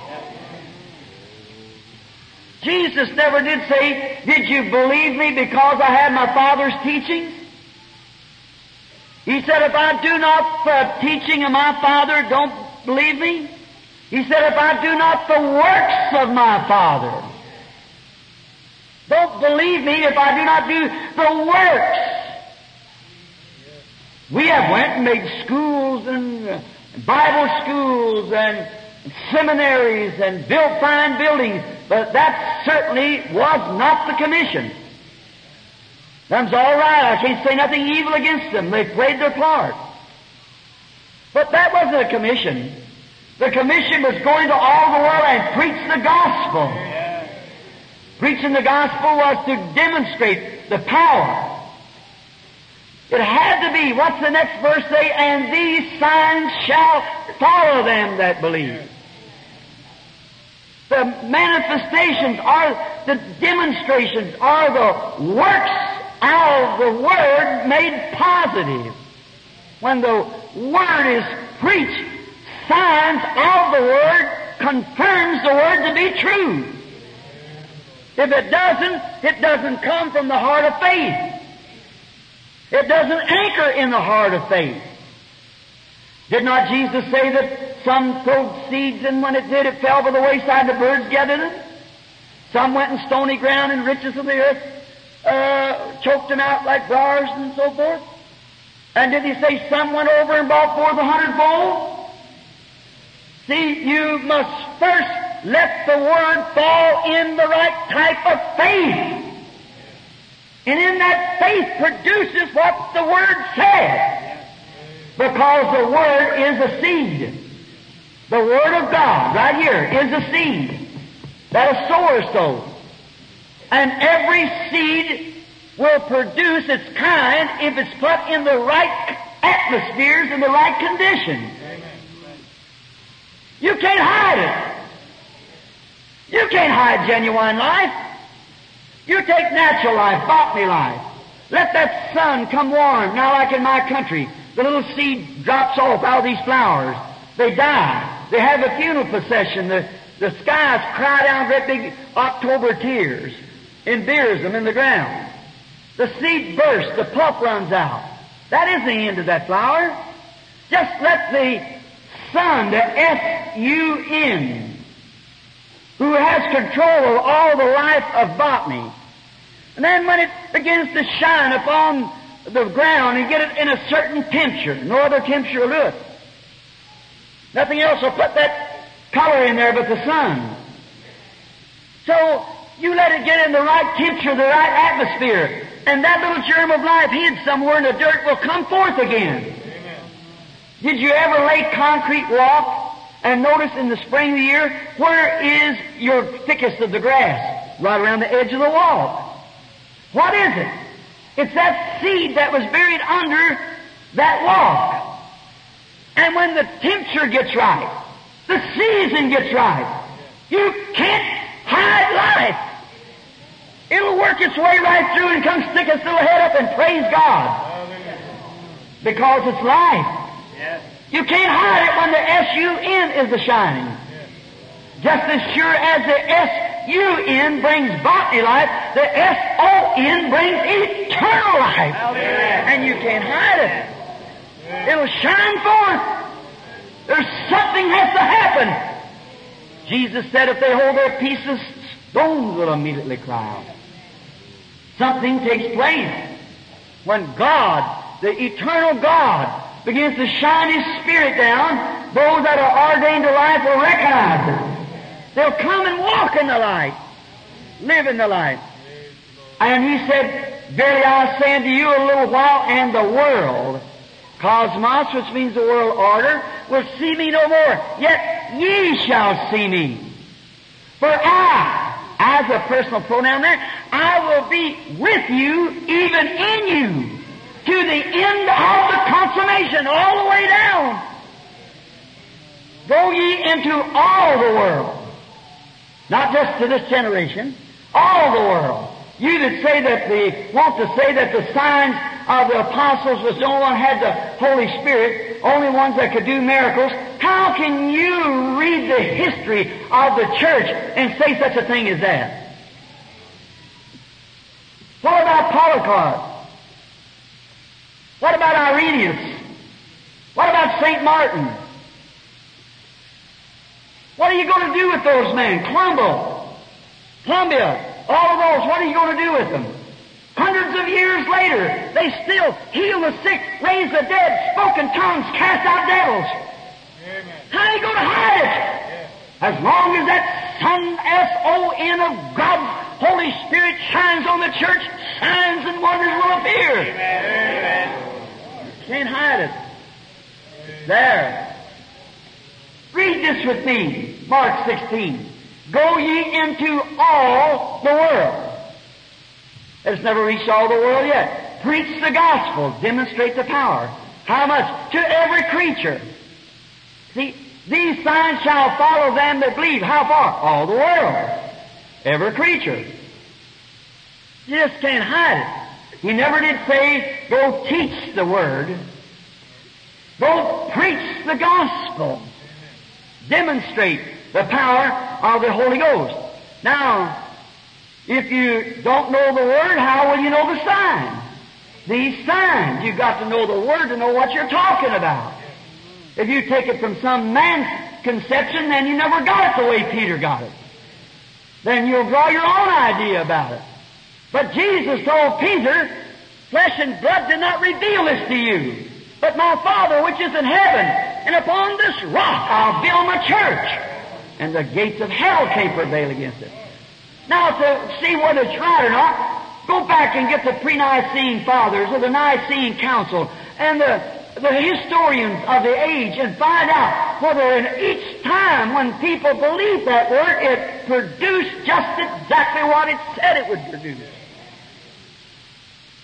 [SPEAKER 1] Jesus never did say, Did you believe me because I had my Father's teachings? He said, If I do not the teaching of my Father, don't believe me. He said, If I do not the works of my Father, don't believe me if I do not do the works. We have went and made schools and Bible schools and seminaries and built fine buildings, but that certainly was not the commission. Them's all right. I can't say nothing evil against them. They played their part. But that wasn't a commission. The commission was going to all the world and preach the gospel. Preaching the gospel was to demonstrate the power. It had to be. What's the next verse say? And these signs shall follow them that believe. The manifestations are the demonstrations are the works of the Word made positive. When the Word is preached, signs of the Word confirms the Word to be true. If it doesn't, it doesn't come from the heart of faith. It doesn't anchor in the heart of faith. Did not Jesus say that some sowed seeds and when it did, it fell by the wayside, the birds gathered them? Some went in stony ground and riches of the earth uh, choked them out like briars and so forth. And did he say some went over and brought forth a hundredfold? See, you must first let the Word fall in the right type of faith. And in that faith produces what the Word says. Because the Word is a seed. The Word of God, right here, is a seed that a sower sows. And every seed will produce its kind if it's put in the right atmospheres and the right conditions. You can't hide it. You can't hide genuine life. You take natural life, botany life. Let that sun come warm. Now, like in my country, the little seed drops off out of these flowers. They die. They have a funeral procession. The, the skies cry down great big October tears and buries them in the ground. The seed bursts, the pulp runs out. That is the end of that flower. Just let the sun, the S-U-N, who has control of all the life of botany, and then when it begins to shine upon the ground and get it in a certain temperature, no other temperature will do it. Nothing else will put that color in there but the sun. So you let it get in the right temperature, the right atmosphere, and that little germ of life hid somewhere in the dirt will come forth again. Amen. Did you ever lay concrete walk and notice in the spring of the year, where is your thickest of the grass? Right around the edge of the walk. What is it? It's that seed that was buried under that walk. And when the temperature gets right, the season gets right, you can't hide life. It'll work its way right through and come stick its little head up and praise God. Because it's life. You can't hide it when the S-U-N is the shining. Just as sure as the S-U-N brings body life, the S-O-N brings eternal life. And you can't hide it. It'll shine forth. There's something has to happen. Jesus said if they hold their pieces, stones will immediately cry out. Something takes place when God, the eternal God, begins to shine His Spirit down. Those that are ordained to life will recognize it. They'll come and walk in the light, live in the light. And He said, Verily I say unto you a little while, and the world, cosmos, which means the world order, will see me no more. Yet ye shall see me. For I, as a personal pronoun there, I will be with you, even in you, to the end of the consummation, all the way down. Go ye into all the world. Not just to this generation, all the world. You that say that the, want to say that the signs of the apostles was the only one had the Holy Spirit, only ones that could do miracles, how can you read the history of the church and say such a thing as that? What about Polycarp? What about Irenaeus? What about St. Martin? What are you going to do with those men? Columbo, Columbia, all of those, what are you going to do with them? Hundreds of years later, they still heal the sick, raise the dead, spoke in tongues, cast out devils. Amen. How are you going to hide it? As long as that Son, S-O-N of God's Holy Spirit shines on the church, signs and wonders will appear. Amen. Can't hide it. There. Read this with me. Mark 16. Go ye into all the world. It's never reached all the world yet. Preach the gospel. Demonstrate the power. How much? To every creature. See, these signs shall follow them that believe. How far? All the world. Every creature. You just can't hide it. He never did say, go teach the word. Go preach the gospel. demonstrate the power of the Holy Ghost. Now, if you don't know the Word, how will you know the sign? These signs, you've got to know the Word to know what you're talking about. If you take it from some man's conception, then you never got it the way Peter got it. Then you'll draw your own idea about it. But Jesus told Peter, flesh and blood did not reveal this to you, but my Father which is in heaven, and upon this rock I'll build my church. And the gates of hell can't prevail against it. Now to see whether it's right or not, go back and get the pre-Nicene fathers or the Nicene Council and the, the historians of the age and find out whether in each time when people believed that word, it produced just exactly what it said it would produce.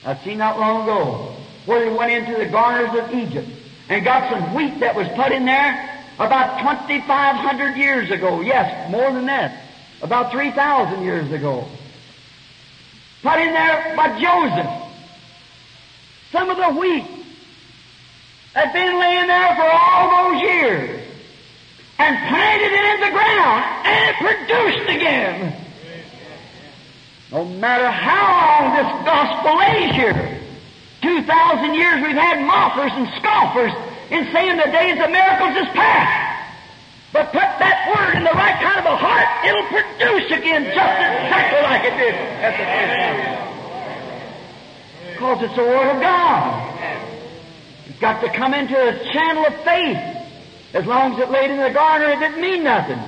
[SPEAKER 1] I've seen not long ago where they went into the garners of Egypt and got some wheat that was put in there about 2,500 years ago. Yes, more than that. About 3,000 years ago. Put in there by Joseph. Some of the wheat had been laying there for all those years and planted it in the ground and it produced again. No matter how long this gospel lays here, 2,000 years we've had mockers and scoffers in saying the days of miracles is past. But put that word in the right kind of a heart, it'll produce again just exactly like it did at the first. Because it's the Word of God. It's got to come into a channel of faith. As long as it laid in the garner, it didn't mean nothing.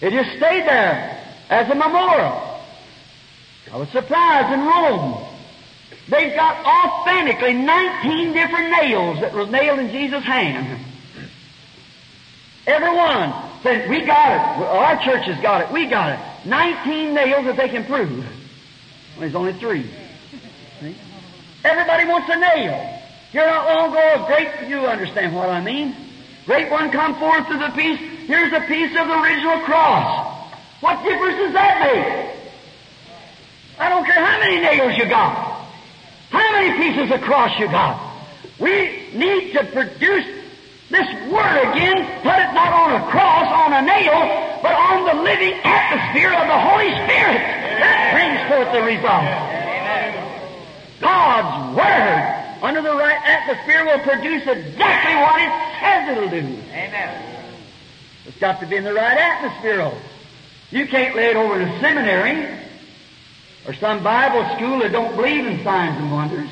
[SPEAKER 1] It just stayed there as a memorial. I was surprised in Rome. They've got authentically 19 different nails that were nailed in Jesus' hand. Every one said, we got it. Our church has got it. We got it. 19 nails that they can prove. Well, there's only three. See? Everybody wants a nail. Here not long ago, a great, you understand what I mean. Great one come forth to the piece. Here's a piece of the original cross. What difference does that make? I don't care how many nails you got. How many pieces of cross you got. We need to produce this Word again, put it not on a cross, on a nail, but on the living atmosphere of the Holy Spirit. That brings forth the result. God's Word under the right atmosphere will produce exactly what it says it'll do. Amen. It's got to be in the right atmosphere. Though. You can't lay it over a seminary or some Bible school that don't believe in signs and wonders.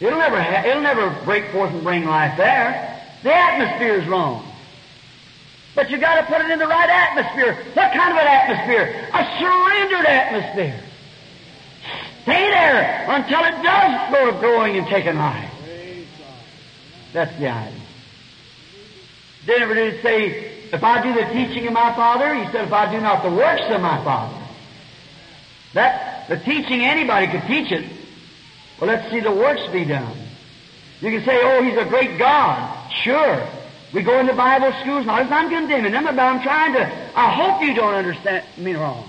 [SPEAKER 1] It'll never ha- it'll never break forth and bring life there. The atmosphere is wrong. But you got to put it in the right atmosphere. What kind of an atmosphere? A surrendered atmosphere. Stay there until it does go to growing and taking life. That's the idea. Denver did say, if I do the teaching of my Father, he said, if I do not the works of my Father. That, the teaching, anybody could teach it. Well, let's see the works be done. You can say, oh, he's a great God. Sure. We go into Bible schools, as I'm condemning them, but I'm trying to, I hope you don't understand me wrong.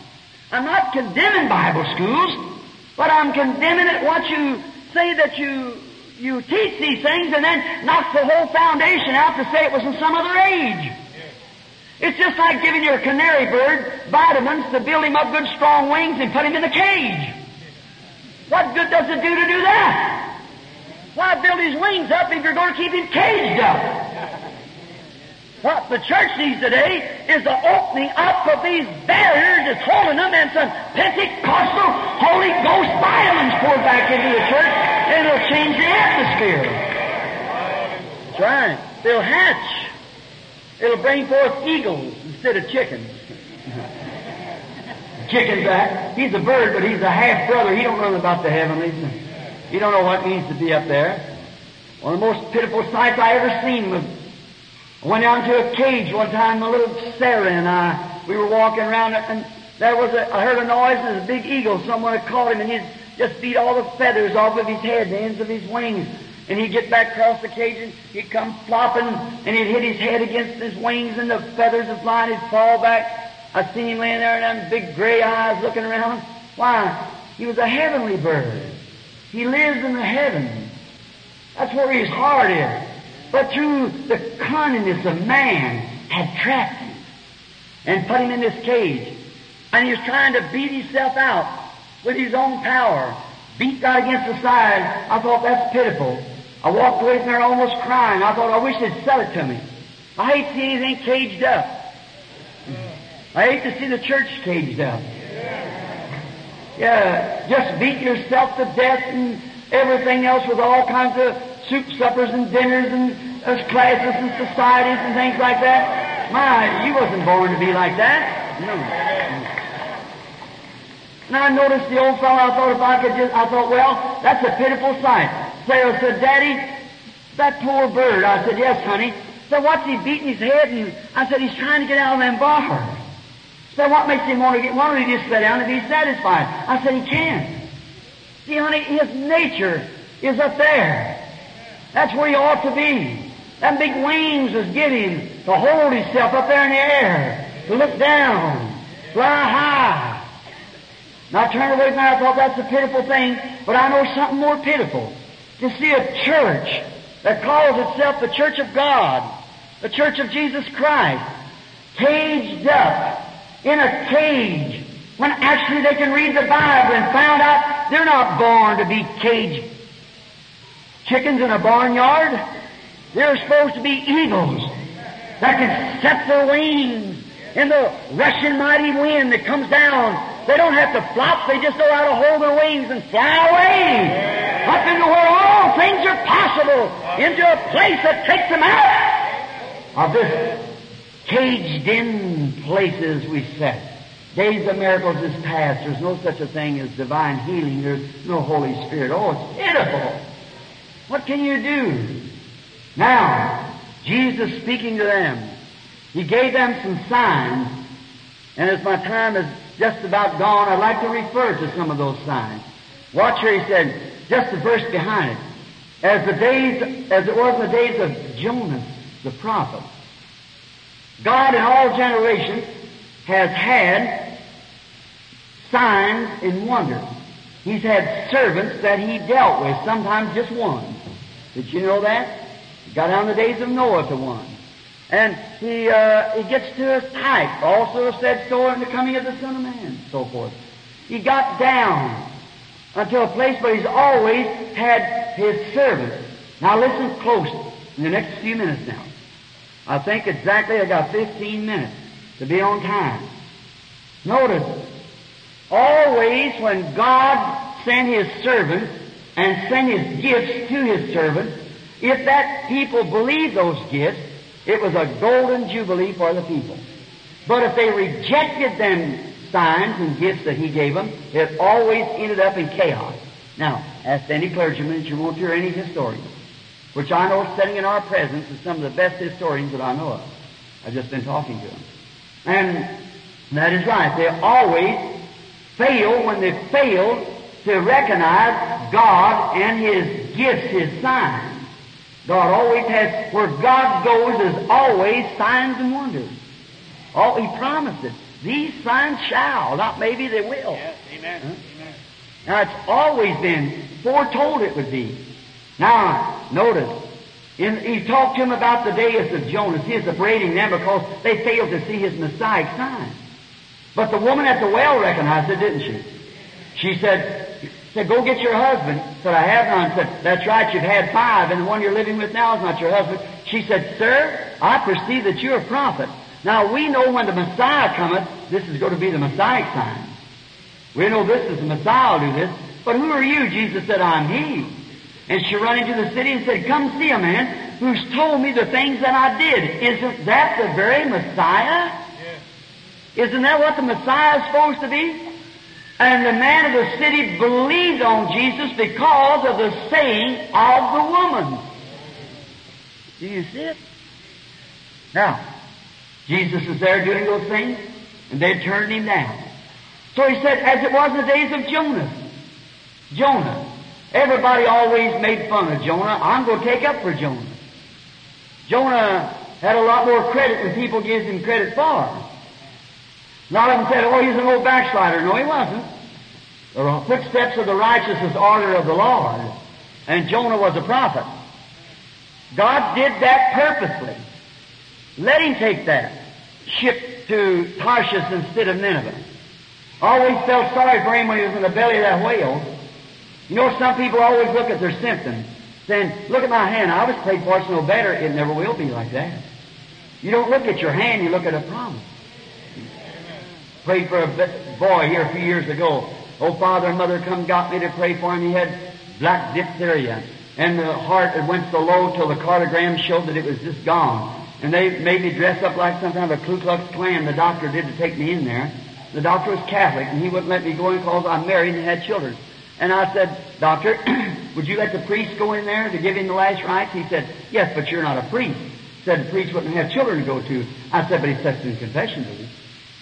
[SPEAKER 1] I'm not condemning Bible schools, but I'm condemning it what you say that you, you teach these things and then knock the whole foundation out to say it was in some other age. It's just like giving your canary bird vitamins to build him up good strong wings and put him in a cage. What good does it do to do that? Why build his wings up if you're going to keep him caged up? What the church needs today is the opening up of these barriers that's holding them and some Pentecostal Holy Ghost violence poured back into the church and it'll change the atmosphere. That's right. They'll hatch. It'll bring forth eagles instead of chickens. Chicken's a, he's a bird, but he's a half brother. He don't know about the heavenlies. He don't know what it means to be up there. One of the most pitiful sights I ever seen was I went down to a cage one time, my little Sarah and I, we were walking around and there was a, I heard a noise and there was a big eagle. Someone had caught him and he'd just beat all the feathers off of his head, the ends of his wings. And he'd get back across the cage and he'd come flopping and he'd hit his head against his wings and the feathers would fly and he'd fall back. I seen him laying there and them big gray eyes looking around. Why? He was a heavenly bird. He lives in the heavens. That's where his heart is. But through the cunningness of man, had trapped him and put him in this cage. And he was trying to beat himself out with his own power. Beat God against the side. I thought that's pitiful. I walked away from there almost crying. I thought, I wish they'd sell it to me. I hate to see anything caged up. I hate to see the church caged up. Yeah, just beat yourself to death and everything else with all kinds of soup suppers and dinners and uh, classes and societies and things like that. My, you wasn't born to be like that. No. And I noticed the old fellow, I thought if I could just, I thought, well, that's a pitiful sight. Sarah said, Daddy, that poor bird. I said, yes, honey. So what's he beating his head? And I said, he's trying to get out of them bars. So what makes him want to get, why don't he just sit down and be satisfied? I said, he can't. See, honey, his nature is up there. That's where he ought to be. Them big wings is him to hold himself up there in the air, to look down, fly high. And I turned away from there, I thought that's a pitiful thing, but I know something more pitiful. To see a church that calls itself the Church of God, the Church of Jesus Christ, caged up in a cage when actually they can read the Bible and found out they're not born to be caged chickens in a barnyard. They're supposed to be eagles that can set their wings in the rushing mighty wind that comes down. They don't have to flop, they just know how to hold their wings and fly away up into where all things are possible, into a place that takes them out of this caged in places we set. Days of miracles is past. There's no such a thing as divine healing. There's no Holy Spirit. Oh, it's pitiful. What can you do? Now, Jesus speaking to them, He gave them some signs, and as my time is just about gone, I'd like to refer to some of those signs. Watch here, He said, just the verse behind it. As the days, as it was in the days of Jonas, the prophet, God in all generations has had signs and wonders. He's had servants that he dealt with, sometimes just one. Did you know that? He got down the days of Noah to one. And he, uh, he gets to a type, also said so in the coming of the Son of Man, so forth. He got down until a place where he's always had his servants. Now listen close in the next few minutes now. I think exactly I got 15 minutes to be on time. Notice, always when God sent His servants and sent His gifts to His servants, if that people believed those gifts, it was a golden jubilee for the people. But if they rejected them signs and gifts that He gave them, it always ended up in chaos. Now, ask any clergyman that you want to or any historian which I know sitting in our presence is some of the best historians that I know of. I've just been talking to them. And that is right. They always fail when they fail to recognize God and His gifts, His signs. God always has, where God goes is always signs and wonders. Oh, He promised it. These signs shall, not maybe they will.
[SPEAKER 2] Yes, amen.
[SPEAKER 1] Huh?
[SPEAKER 2] amen.
[SPEAKER 1] Now it's always been foretold it would be. Now, notice, in, he talked to him about the days of Jonas. He is upbraiding them because they failed to see his Messiah sign. But the woman at the well recognized it, didn't she? She said, said, go get your husband. Said, I have none. Said, that's right, you've had five, and the one you're living with now is not your husband. She said, sir, I perceive that you're a prophet. Now we know when the Messiah cometh, this is going to be the Messiah sign. We know this is the Messiah will do this. But who are you? Jesus said, I'm he. And she run into the city and said, Come see a man who's told me the things that I did. Isn't that the very Messiah?
[SPEAKER 2] Yes.
[SPEAKER 1] Isn't that what the Messiah is supposed to be? And the man of the city believed on Jesus because of the saying of the woman. Do you see it? Now, Jesus is there doing those things, and they turned him down. So he said, as it was in the days of Jonah. Jonah. Everybody always made fun of Jonah. I'm going to take up for Jonah. Jonah had a lot more credit than people gives him credit for. A lot of them said, oh, he's an old backslider. No, he wasn't. The footsteps of the righteous is order of the Lord. And Jonah was a prophet. God did that purposely. Let him take that ship to Tarshish instead of Nineveh. Always felt sorry for him when he was in the belly of that whale. You know, some people always look at their symptoms, saying, look at my hand. I was prayed for it's no better. It never will be like that. You don't look at your hand, you look at a promise. Prayed for a boy here a few years ago. Oh, father and mother come got me to pray for him. He had black diphtheria. And the heart it went so low till the cardiogram showed that it was just gone. And they made me dress up like some kind of a Ku Klux Klan. The doctor did to take me in there. The doctor was Catholic, and he wouldn't let me go in because I'm married and had children. And I said, Doctor, would you let the priest go in there to give him the last rites? He said, Yes, but you're not a priest. Said the priest wouldn't have children to go to. I said, But he said in confession me.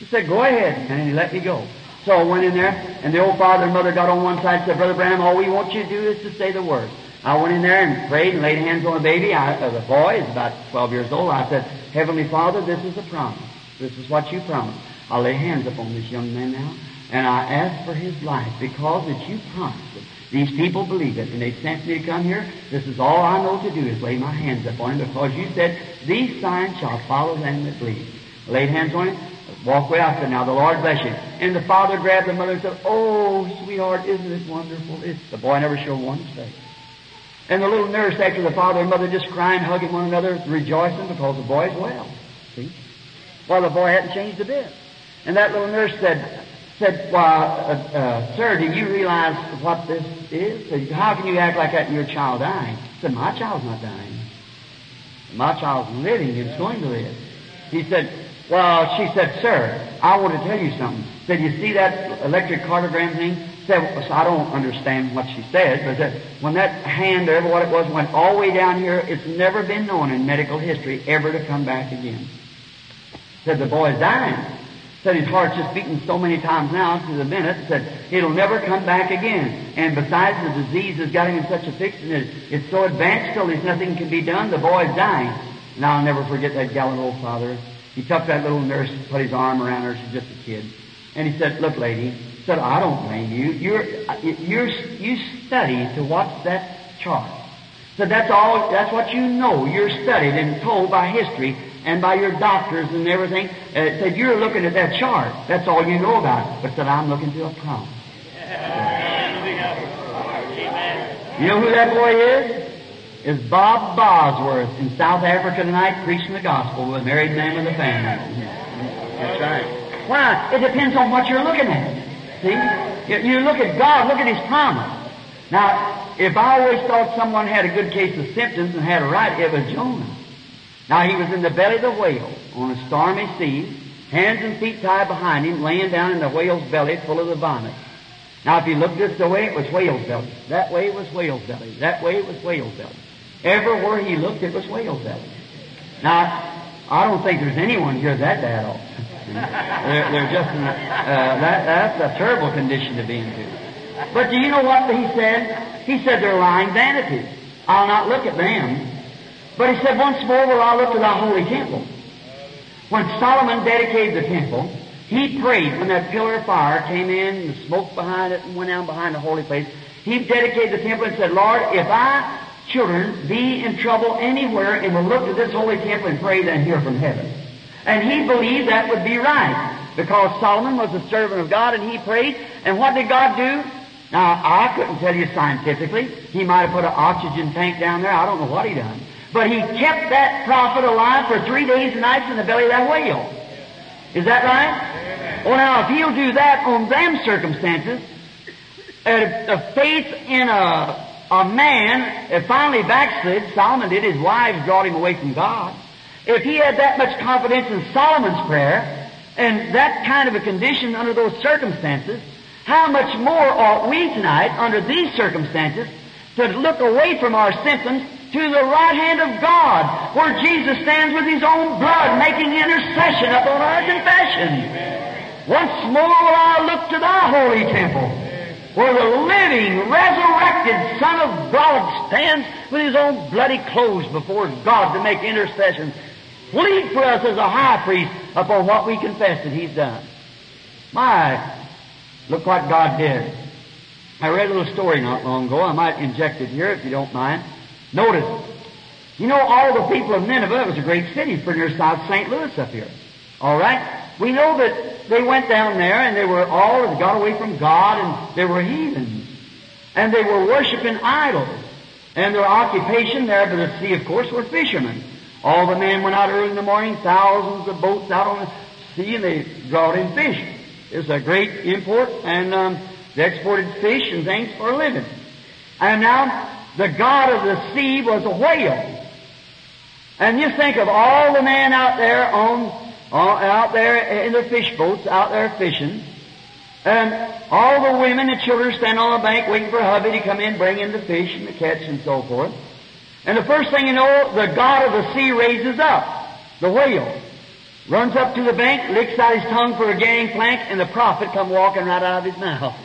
[SPEAKER 1] He said, Go ahead. And he let me go. So I went in there, and the old father and mother got on one side and said, Brother Branham, all we want you to do is to say the word. I went in there and prayed and laid hands on the baby. I, uh, the boy is about 12 years old. I said, Heavenly Father, this is a promise. This is what you promised. I'll lay hands upon this young man now, and I ask for his life because that you promised it. These people believe it, and they sent me to come here. This is all I know to do is lay my hands upon him because you said, These signs shall follow them that believe. I laid hands on him, walk away. I said, Now the Lord bless you. And the father grabbed the mother and said, Oh, sweetheart, isn't it wonderful? It's, the boy never showed one face. And the little nurse, after the father and mother just crying, hugging one another, rejoicing because the boy's well. See? Well, the boy hadn't changed a bit. And that little nurse said, said, well, uh, uh, sir, do you realize what this is? Said, How can you act like that and your child dying? Said, my child's not dying. My child's living. It's going to live. He said, well, she said, sir, I want to tell you something. Said, you see that electric cardiogram thing? Said, so I don't understand what she said, but that when that hand, or what it was, went all the way down here, it's never been known in medical history ever to come back again. Said, the boy's dying. Said his heart's just beating so many times now to the minute. Said it'll never come back again. And besides, the disease has got him in such a fix, and it, it's so advanced till there's nothing can be done. The boy's dying. And I'll never forget that gallant old father. He took that little nurse, and put his arm around her. She's just a kid, and he said, "Look, lady," said, "I don't blame you. You're you're you study to watch that chart." So that's all. That's what you know. You're studied and told by history and by your doctors and everything, uh, said, you're looking at that chart. That's all you know about it. But said, I'm looking to a promise. You know who that boy is? Is Bob Bosworth in South Africa tonight preaching the gospel with a married man with a family. That's right. Why? It depends on what you're looking at. See? You look at God, look at His promise. Now, if I always thought someone had a good case of symptoms and had a right, it was Jonah. Now he was in the belly of the whale on a stormy sea, hands and feet tied behind him, laying down in the whale's belly full of the vomit. Now if you looked this way, it was whale's belly. That way it was whale's belly. That way it was whale's belly. Everywhere he looked, it was whale's belly. Now, I don't think there's anyone here that bad off. they're, they're, just in, uh, that, that's a terrible condition to be into. But do you know what he said? He said they're lying vanities. I'll not look at them. But he said, once more will I look to thy holy temple. When Solomon dedicated the temple, he prayed when that pillar of fire came in, the smoke behind it, and went down behind the holy place. He dedicated the temple and said, Lord, if I, children, be in trouble anywhere and will look to this holy temple and pray, and hear from heaven. And he believed that would be right. Because Solomon was a servant of God and he prayed. And what did God do? Now, I couldn't tell you scientifically. He might have put an oxygen tank down there. I don't know what he done. But he kept that prophet alive for three days and nights in the belly of that whale. Is that right? Well, now, if he'll do that on them circumstances, a, a faith in a, a man eh, finally backslid. Solomon did. His wives brought him away from God. If he had that much confidence in Solomon's prayer and that kind of a condition under those circumstances, how much more ought we tonight, under these circumstances, to look away from our symptoms to the right hand of God, where Jesus stands with His own blood, making intercession upon our confession. Once more will I look to Thy holy temple, where the living, resurrected Son of God stands with His own bloody clothes before God to make intercession. Plead for us as a high priest upon what we confess that He's done. My, look what God did. I read a little story not long ago. I might inject it here if you don't mind. Notice, You know, all the people of Nineveh, it was a great city, pretty near South St. Louis up here. All right? We know that they went down there and they were all, they got away from God and they were heathens. And they were worshiping idols. And their occupation there by the sea, of course, were fishermen. All the men went out early in the morning, thousands of boats out on the sea, and they brought in fish. It's a great import, and um, they exported fish and things for a living. And now, the god of the sea was a whale. And you think of all the men out there on out there in their fish boats, out there fishing, and all the women and children stand on the bank waiting for hubby to come in, bring in the fish and the catch and so forth. And the first thing you know, the god of the sea raises up, the whale, runs up to the bank, licks out his tongue for a gangplank, and the prophet come walking right out of his mouth.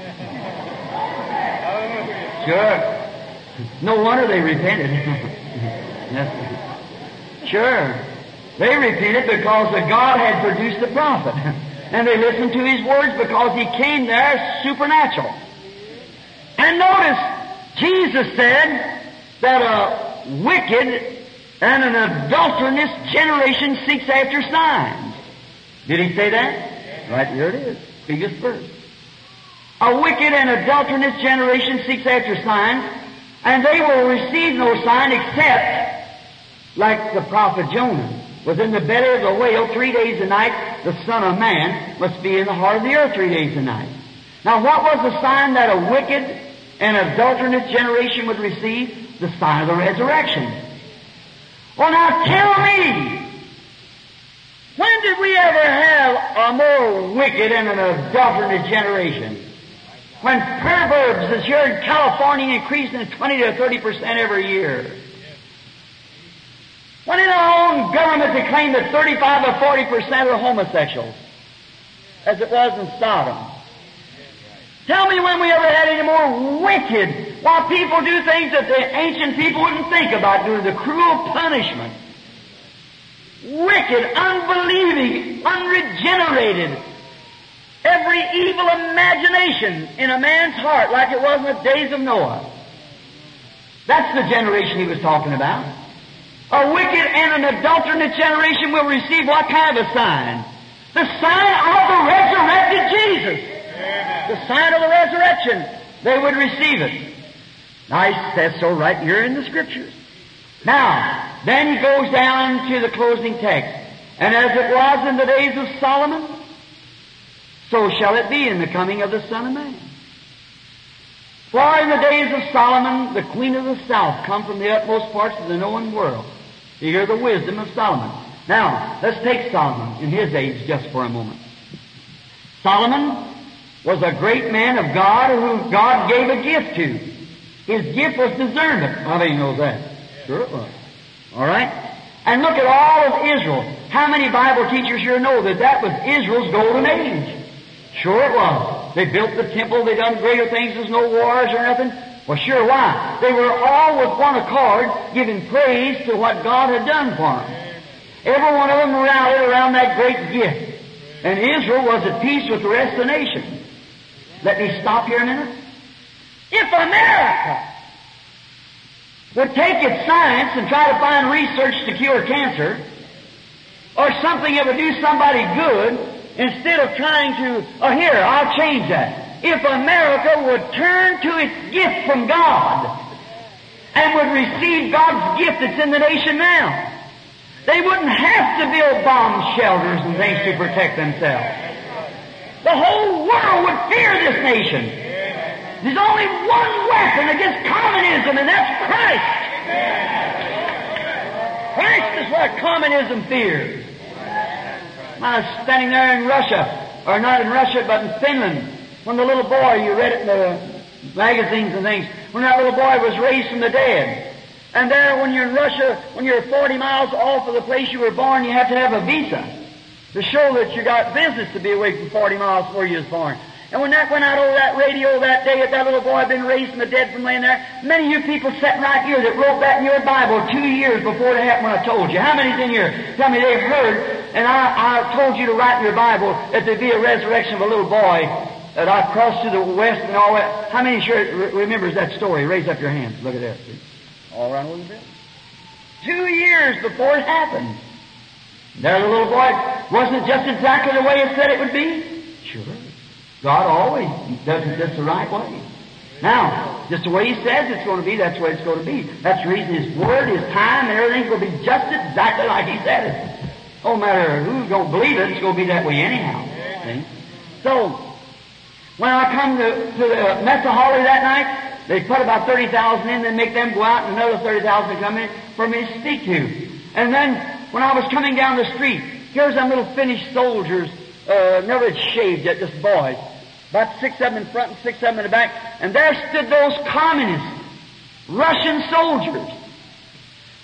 [SPEAKER 1] sure. No wonder they repented. sure. They repented because the God had produced the prophet. and they listened to his words because he came there supernatural. And notice, Jesus said that a wicked and an adulterous generation seeks after signs. Did he say that? Right here it is. Biggest verse. A wicked and adulterous generation seeks after signs, and they will receive no sign except, like the prophet Jonah, was in the belly of the whale three days a night, the Son of Man must be in the heart of the earth three days a night. Now what was the sign that a wicked and adulterous generation would receive? The sign of the resurrection. Well now tell me, when did we ever have a more wicked and an adulterous generation? When perverbs is here in California increasing at 20 to 30 percent every year. When in our own government they claim that 35 or 40 percent are homosexuals, as it was in Sodom. Tell me when we ever had any more wicked, while people do things that the ancient people wouldn't think about doing, the cruel punishment. Wicked, unbelieving, unregenerated. Every evil imagination in a man's heart, like it was in the days of Noah. That's the generation he was talking about. A wicked and an adulterous generation will receive what kind of a sign? The sign of the resurrected Jesus. The sign of the resurrection. They would receive it. Nice, says so right here in the Scriptures. Now, then he goes down to the closing text. And as it was in the days of Solomon, so shall it be in the coming of the Son of Man. For in the days of Solomon, the queen of the south come from the utmost parts of the known world to hear the wisdom of Solomon. Now, let's take Solomon in his age just for a moment. Solomon was a great man of God who God gave a gift to. His gift was discernment. How many knows that? Sure it was. All right? And look at all of Israel. How many Bible teachers here know that that was Israel's golden age? Sure it was. They built the temple, they done greater things, there's no wars or nothing. Well, sure, why? They were all with one accord giving praise to what God had done for them. Every one of them rallied around that great gift. And Israel was at peace with the rest of the nation. Let me stop here a minute. If America would take its science and try to find research to cure cancer, or something that would do somebody good, instead of trying to, oh here, I'll change that if America would turn to its gift from God and would receive God's gift that's in the nation now. They wouldn't have to build bomb shelters and things to protect themselves. The whole world would fear this nation. There's only one weapon against communism, and that's Christ. Christ is what communism fears. I was standing there in Russia, or not in Russia, but in Finland, when the little boy, you read it in the magazines and things, when that little boy was raised from the dead. And there, when you're in Russia, when you're 40 miles off of the place you were born, you have to have a visa to show that you got business to be away from 40 miles where you was born. And when that went out over that radio that day that little boy had been raised from the dead from laying there, many of you people sitting right here that wrote that in your Bible two years before it happened when I told you. How many's in here? Tell me they've heard, and I, I told you to write in your Bible that there'd be a resurrection of a little boy that I crossed to the west and all that. How many sure remembers that story? Raise up your hands. Look at that. See? All around a little bit. two years before it happened. There, the little boy, wasn't it just exactly the way it said it would be? Sure. God always does it just the right way. Now, just the way He says it's going to be, that's the way it's going to be. That's the reason His Word, His time, and everything's going to be just exactly like He said it. No matter who's going to believe it, it's going to be that way anyhow. See? So, when I come to, to the of Holly that night, they put about 30,000 in, then make them go out, and another 30,000 come in for me to speak to. And then, when I was coming down the street, here's them little Finnish soldiers, uh, never had shaved yet, just boys. About six of them in front and six of them in the back. And there stood those communists, Russian soldiers,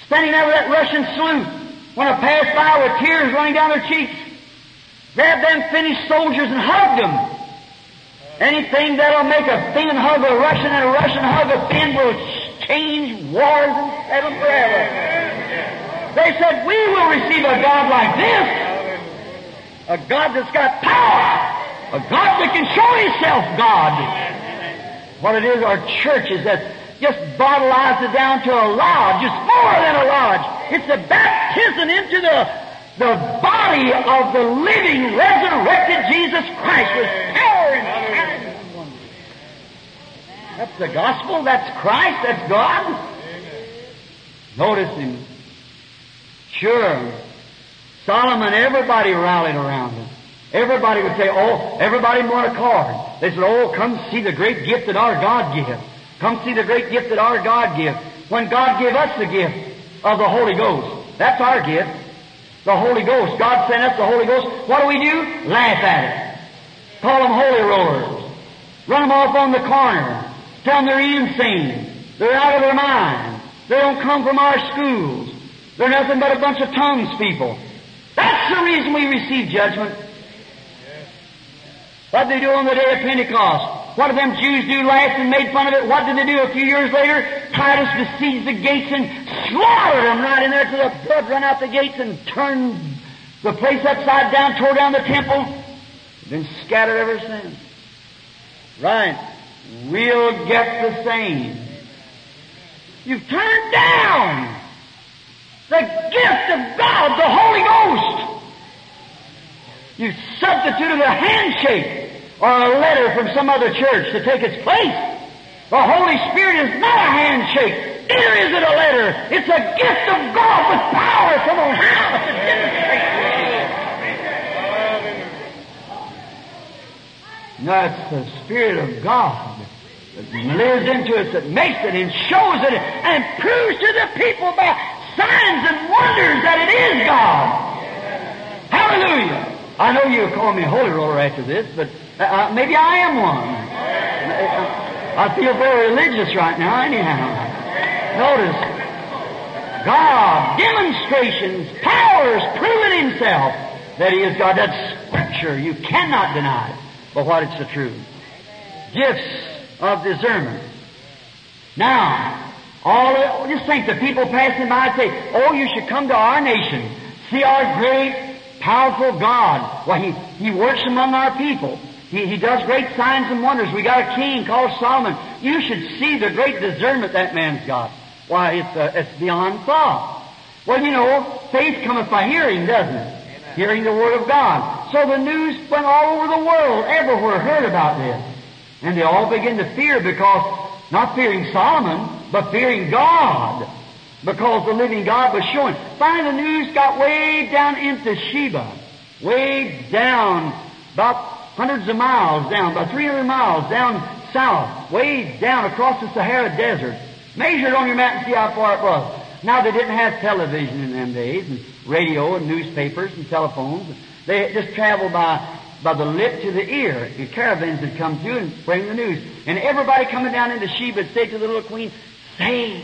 [SPEAKER 1] standing with that Russian salute. When I passed by with tears running down their cheeks, grabbed them Finnish soldiers and hugged them. Anything that'll make a Finn hug a Russian and a Russian hug a Finn will change wars and settle forever. They said, we will receive a God like this. A God that's got power. A God that can show Himself God. What it is, our churches that just bottleize it down to a lodge. It's more than a lodge. It's a baptism into the, the body of the living, resurrected Jesus Christ with power. That's the gospel. That's Christ. That's God. Notice Him. Sure. Solomon, everybody rallied around him. Everybody would say, oh, everybody want a card. They said, oh, come see the great gift that our God gives. Come see the great gift that our God gives. When God gave us the gift of the Holy Ghost, that's our gift. The Holy Ghost. God sent us the Holy Ghost. What do we do? Laugh at it. Call them holy rollers. Run them off on the corner. Them they're insane. They're out of their mind. They don't come from our schools. They're nothing but a bunch of tongues people. That's the reason we receive judgment. What did they do on the day of Pentecost? What did them Jews do last and made fun of it? What did they do a few years later? Titus besieged the gates and slaughtered them right in there till the blood run out the gates and turned the place upside down, tore down the temple. Been scattered ever since. Right. We'll get the same. You've turned down the gift of God, the Holy Ghost. You substituted a handshake or a letter from some other church to take its place. The Holy Spirit is not a handshake. Neither is it a letter. It's a gift of God with power from on high to demonstrate. No, it's the Spirit of God that lives into us, that makes it and shows it and proves to the people by signs and wonders that it is God. Hallelujah. I know you'll call me holy roller after this, but uh, uh, maybe I am one. I feel very religious right now, anyhow. Notice, God, demonstrations, powers, proving Himself that He is God. That's Scripture. You cannot deny it, but what it's the truth. Gifts of discernment. Now, all just think the people passing by say, "Oh, you should come to our nation, see our great, powerful God. Why, He He works among our people." He, he does great signs and wonders. We got a king called Solomon. You should see the great discernment that man's got. Why, it's, uh, it's beyond thought. Well, you know, faith cometh by hearing, doesn't it? Hearing the Word of God. So the news went all over the world, everywhere heard about this. And they all began to fear because, not fearing Solomon, but fearing God. Because the living God was showing. Finally the news got way down into Sheba. Way down, about hundreds of miles down, about 300 miles down south, way down across the Sahara Desert. Measure it on your map and see how far it was. Now they didn't have television in them days, and radio and newspapers and telephones. They just traveled by by the lip to the ear. Caravans would come through and bring the news. And everybody coming down into Sheba would say to the little queen, "Say,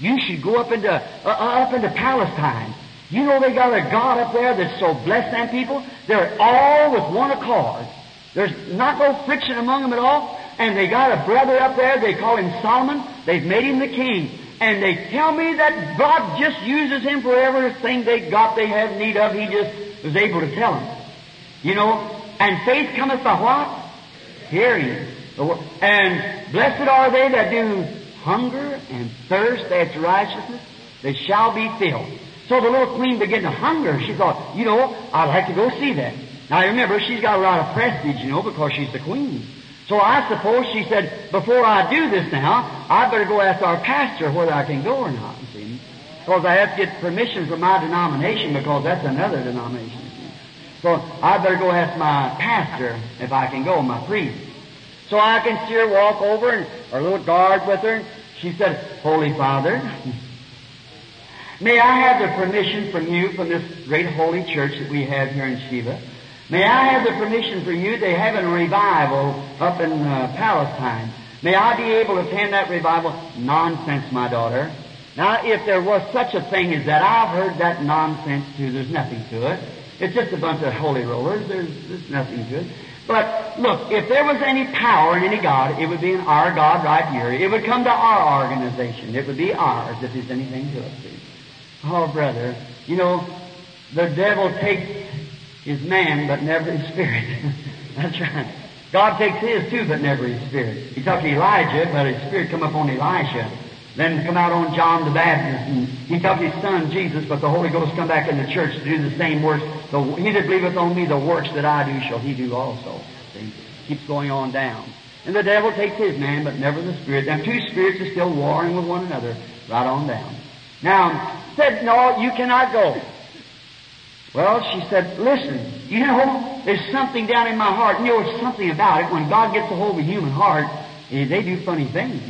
[SPEAKER 1] you should go up into uh, uh, up into Palestine. You know they got a God up there that's so blessed them people. They're all with one accord. There's not no friction among them at all. And they got a brother up there, they call him Solomon. They've made him the king. And they tell me that God just uses him for everything they got they have need of. He just was able to tell them. You know, and faith cometh by what? Hearing. And blessed are they that do hunger and thirst after righteousness,
[SPEAKER 2] They shall be filled. So the little queen began to hunger. She thought, you know, I'd like to go see that. Now remember, she's got a lot of prestige, you know, because she's the queen. So I suppose she said, before I do this now, I better go ask our pastor whether I can go or not. Because I have to get permission from my denomination because that's another denomination. So I better go ask my pastor if I can go, my priest. So I can see her walk over and our little guard with her. She said, Holy Father, may I have the permission from you from this great holy church that we have here in Sheba? May I have the permission for you? They have a revival up in uh, Palestine. May I be able to attend that revival? Nonsense, my daughter. Now, if there was such a thing as that, I've heard that nonsense too. There's nothing to it. It's just a bunch of holy rollers. There's, there's nothing to it. But look, if there was any power in any God, it would be in our God right here. It would come to our organization. It would be ours if there's anything to it. Oh, brother, you know, the devil takes his man, but never his spirit. That's right. God takes his too, but never his spirit. He took Elijah, but his spirit come upon Elisha. Then come out on John the Baptist, and he took his son Jesus, but the Holy Ghost come back in the church to do the same works. The, he that believeth on me, the works that I do shall he do also. See? Keeps going on down. And the devil takes his man, but never the spirit. Them two spirits are still warring with one another, right on down. Now, said, no, you cannot go. Well, she said, listen, you know, there's something down in my heart. You know, there's something about it. When God gets a hold of a human heart, eh, they do funny things.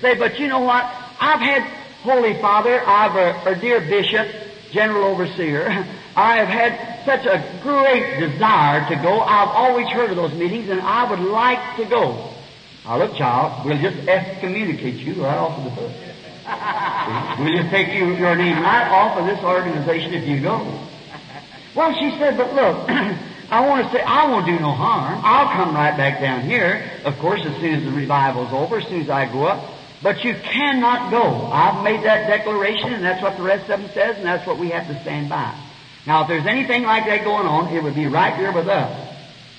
[SPEAKER 2] Say, but you know what? I've had Holy Father, I've a, a dear bishop, general overseer. I have had such a great desire to go. I've always heard of those meetings, and I would like to go. Now look, child, we'll just excommunicate you right off of the book. We'll just take you, your name right off of this organization if you go. Well, she said, but look, I want to say, I won't do no harm. I'll come right back down here, of course, as soon as the revival's over, as soon as I go up. But you cannot go. I've made that declaration, and that's what the rest of them says, and that's what we have to stand by. Now, if there's anything like that going on, it would be right here with us.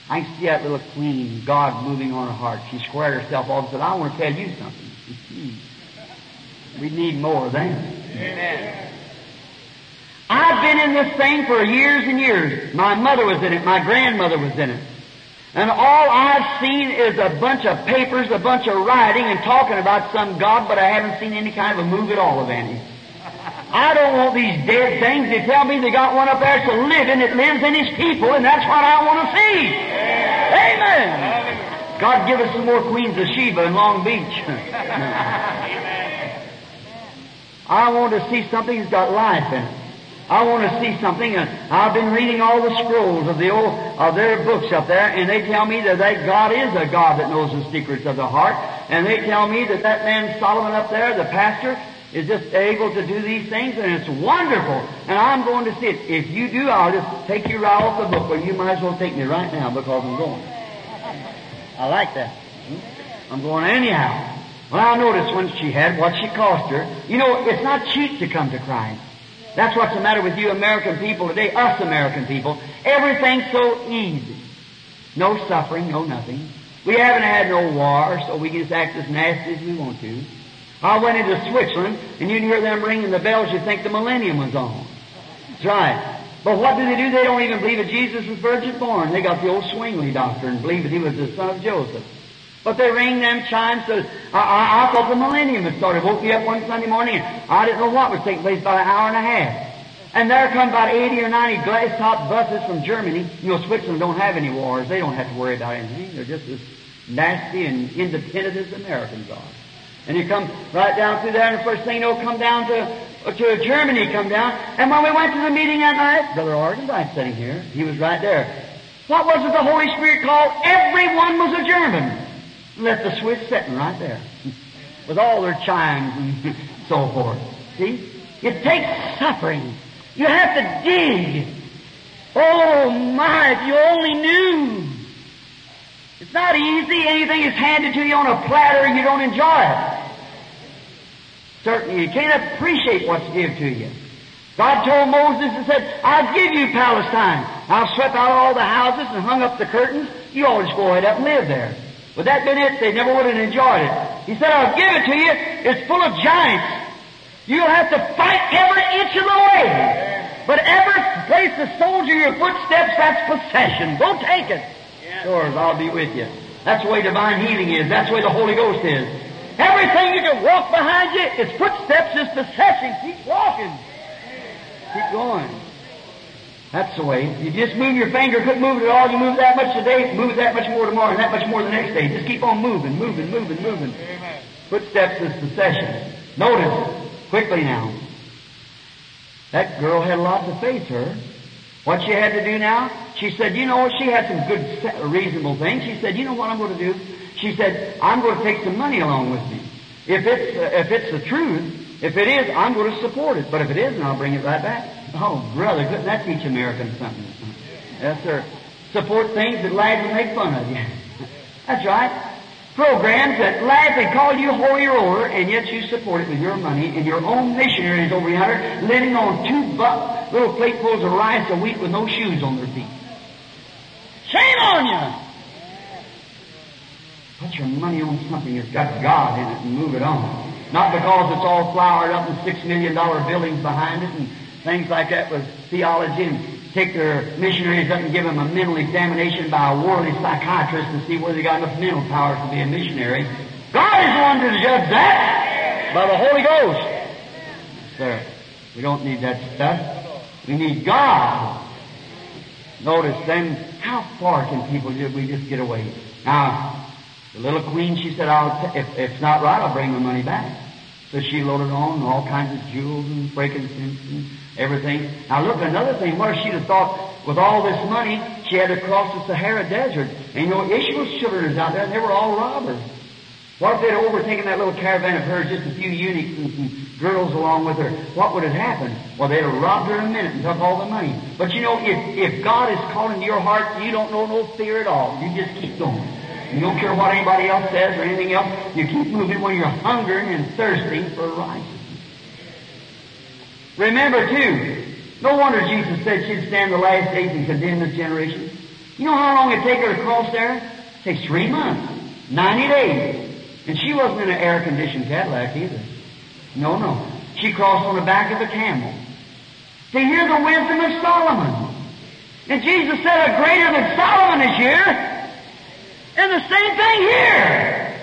[SPEAKER 2] I see that little queen, God moving on her heart. She squared herself off and said, I want to tell you something. Hmm. We need more of that. Amen. I've been in this thing for years and years. My mother was in it. My grandmother was in it. And all I've seen is a bunch of papers, a bunch of writing and talking about some God, but I haven't seen any kind of a move at all of any. I don't want these dead things. They tell me they got one up there to live living It lives in His people, and that's what I want to see. Amen. God give us some more Queens of Sheba in Long Beach. I want to see something that's got life in it. I want to see something. And I've been reading all the scrolls of the old of their books up there, and they tell me that that God is a God that knows the secrets of the heart. And they tell me that that man Solomon up there, the pastor, is just able to do these things, and it's wonderful. And I'm going to see it. If you do, I'll just take you right off the book, but you might as well take me right now because I'm going. I like that. Hmm? I'm going anyhow. Well, I noticed when she had what she cost her. You know, it's not cheap to come to Christ. That's what's the matter with you American people today, us American people. Everything's so easy. No suffering, no nothing. We haven't had no war, so we can just act as nasty as we want to. I went into Switzerland, and you'd hear them ringing the bells, you'd think the millennium was on. That's right. But what do they do? They don't even believe that Jesus was virgin born. They got the old Zwingli doctrine, believe that he was the son of Joseph. But they ring them chimes. So I, I, I thought the millennium had started. Woke me up one Sunday morning, I didn't know what was taking place about an hour and a half. And there come about 80 or 90 glass top buses from Germany. You know, Switzerland don't have any wars. They don't have to worry about anything. They're just as nasty and independent as Americans are. And you come right down through there, and the first thing you know, come down to, uh, to Germany, come down. And when we went to the meeting that night, Brother Arganbright sitting here, he was right there. What was it the Holy Spirit called? Everyone was a German. Left the Swiss sitting right there with all their chimes and so forth. See? It takes suffering. You have to dig. Oh my, if you only knew. It's not easy. Anything is handed to you on a platter and you don't enjoy it. Certainly, you can't appreciate what's given to you. God told Moses and said, I'll give you Palestine. I'll swept out all the houses and hung up the curtains. You all just go ahead up and live there. Would that been it? They never would have enjoyed it. He said, I'll give it to you. It's full of giants. You'll have to fight every inch of the way. But every place the soles of your footsteps, that's possession. Go take it. Yours, I'll be with you. That's the way divine healing is. That's the way the Holy Ghost is. Everything you can walk behind you, its footsteps is possession. Keep walking. Keep going. That's the way. You just move your finger, couldn't move it at all. You move that much today, move that much more tomorrow, and that much more the next day. Just keep on moving, moving, moving, moving.
[SPEAKER 3] Amen.
[SPEAKER 2] Footsteps is possession. Notice, quickly now. That girl had a lot to face her. What she had to do now? She said, you know, she had some good, reasonable things. She said, you know what I'm going to do? She said, I'm going to take some money along with me. If it's, uh, if it's the truth, if it is, I'm going to support it. But if it isn't, I'll bring it right back. Oh, brother, couldn't that teach Americans something? Yes, sir. Support things that lads will make fun of you. That's right. Programs that lads they call you holy roller, and yet you support it with your money, and your own missionaries over yonder living on two buck, little platefuls of rice a week with no shoes on their feet. Shame on you! Put your money on something that's got God in it and move it on. Not because it's all flowered up and six million dollar buildings behind it and things like that with theology and take their missionaries up and give them a mental examination by a worldly psychiatrist to see whether they got enough mental powers to be a missionary. God is the one to judge that by the Holy Ghost. Sir, we don't need that stuff. We need God. Notice then, how far can people do we just get away? Now, the little queen, she said, I'll t- if, if it's not right, I'll bring the money back. So she loaded on all kinds of jewels and frankincense and everything. Now look, another thing, what if she'd have thought with all this money, she had to cross the Sahara Desert. And you know, Ishmael's children is out there and they were all robbers. What if they'd overtaken that little caravan of hers, just a few eunuchs and some girls along with her? What would have happened? Well, they'd have robbed her in a minute and took all the money. But you know, if, if God is calling to your heart, you don't know no fear at all. You just keep going. You don't care what anybody else says or anything else. You keep moving when you're hungering and thirsting for righteousness. Remember, too, no wonder Jesus said she'd stand the last days and condemn this generation. You know how long it take her to cross there? It takes three months, 90 days. And she wasn't in an air-conditioned Cadillac either. No, no. She crossed on the back of a camel. To hear the wisdom of Solomon. And Jesus said, a greater than Solomon is here. And the same thing here.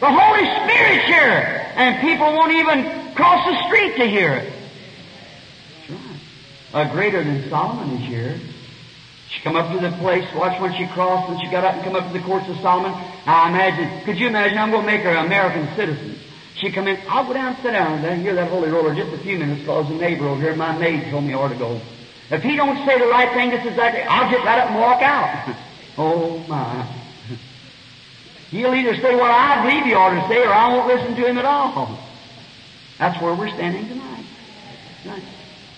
[SPEAKER 2] The Holy Spirit's here. And people won't even cross the street to hear it. A greater than Solomon is here. She come up to the place, watch when she crossed, and she got up and come up to the courts of Solomon. Now I imagine, could you imagine, I'm going to make her an American citizen. She come in, I'll go down and sit down and hear that holy roller just a few minutes because the neighbor over here, my maid told me ought to go. If he don't say the right thing, this is exactly, I'll get right up and walk out. oh my. He'll either say what I believe he ought to say or I won't listen to him at all. That's where we're standing tonight. Tonight.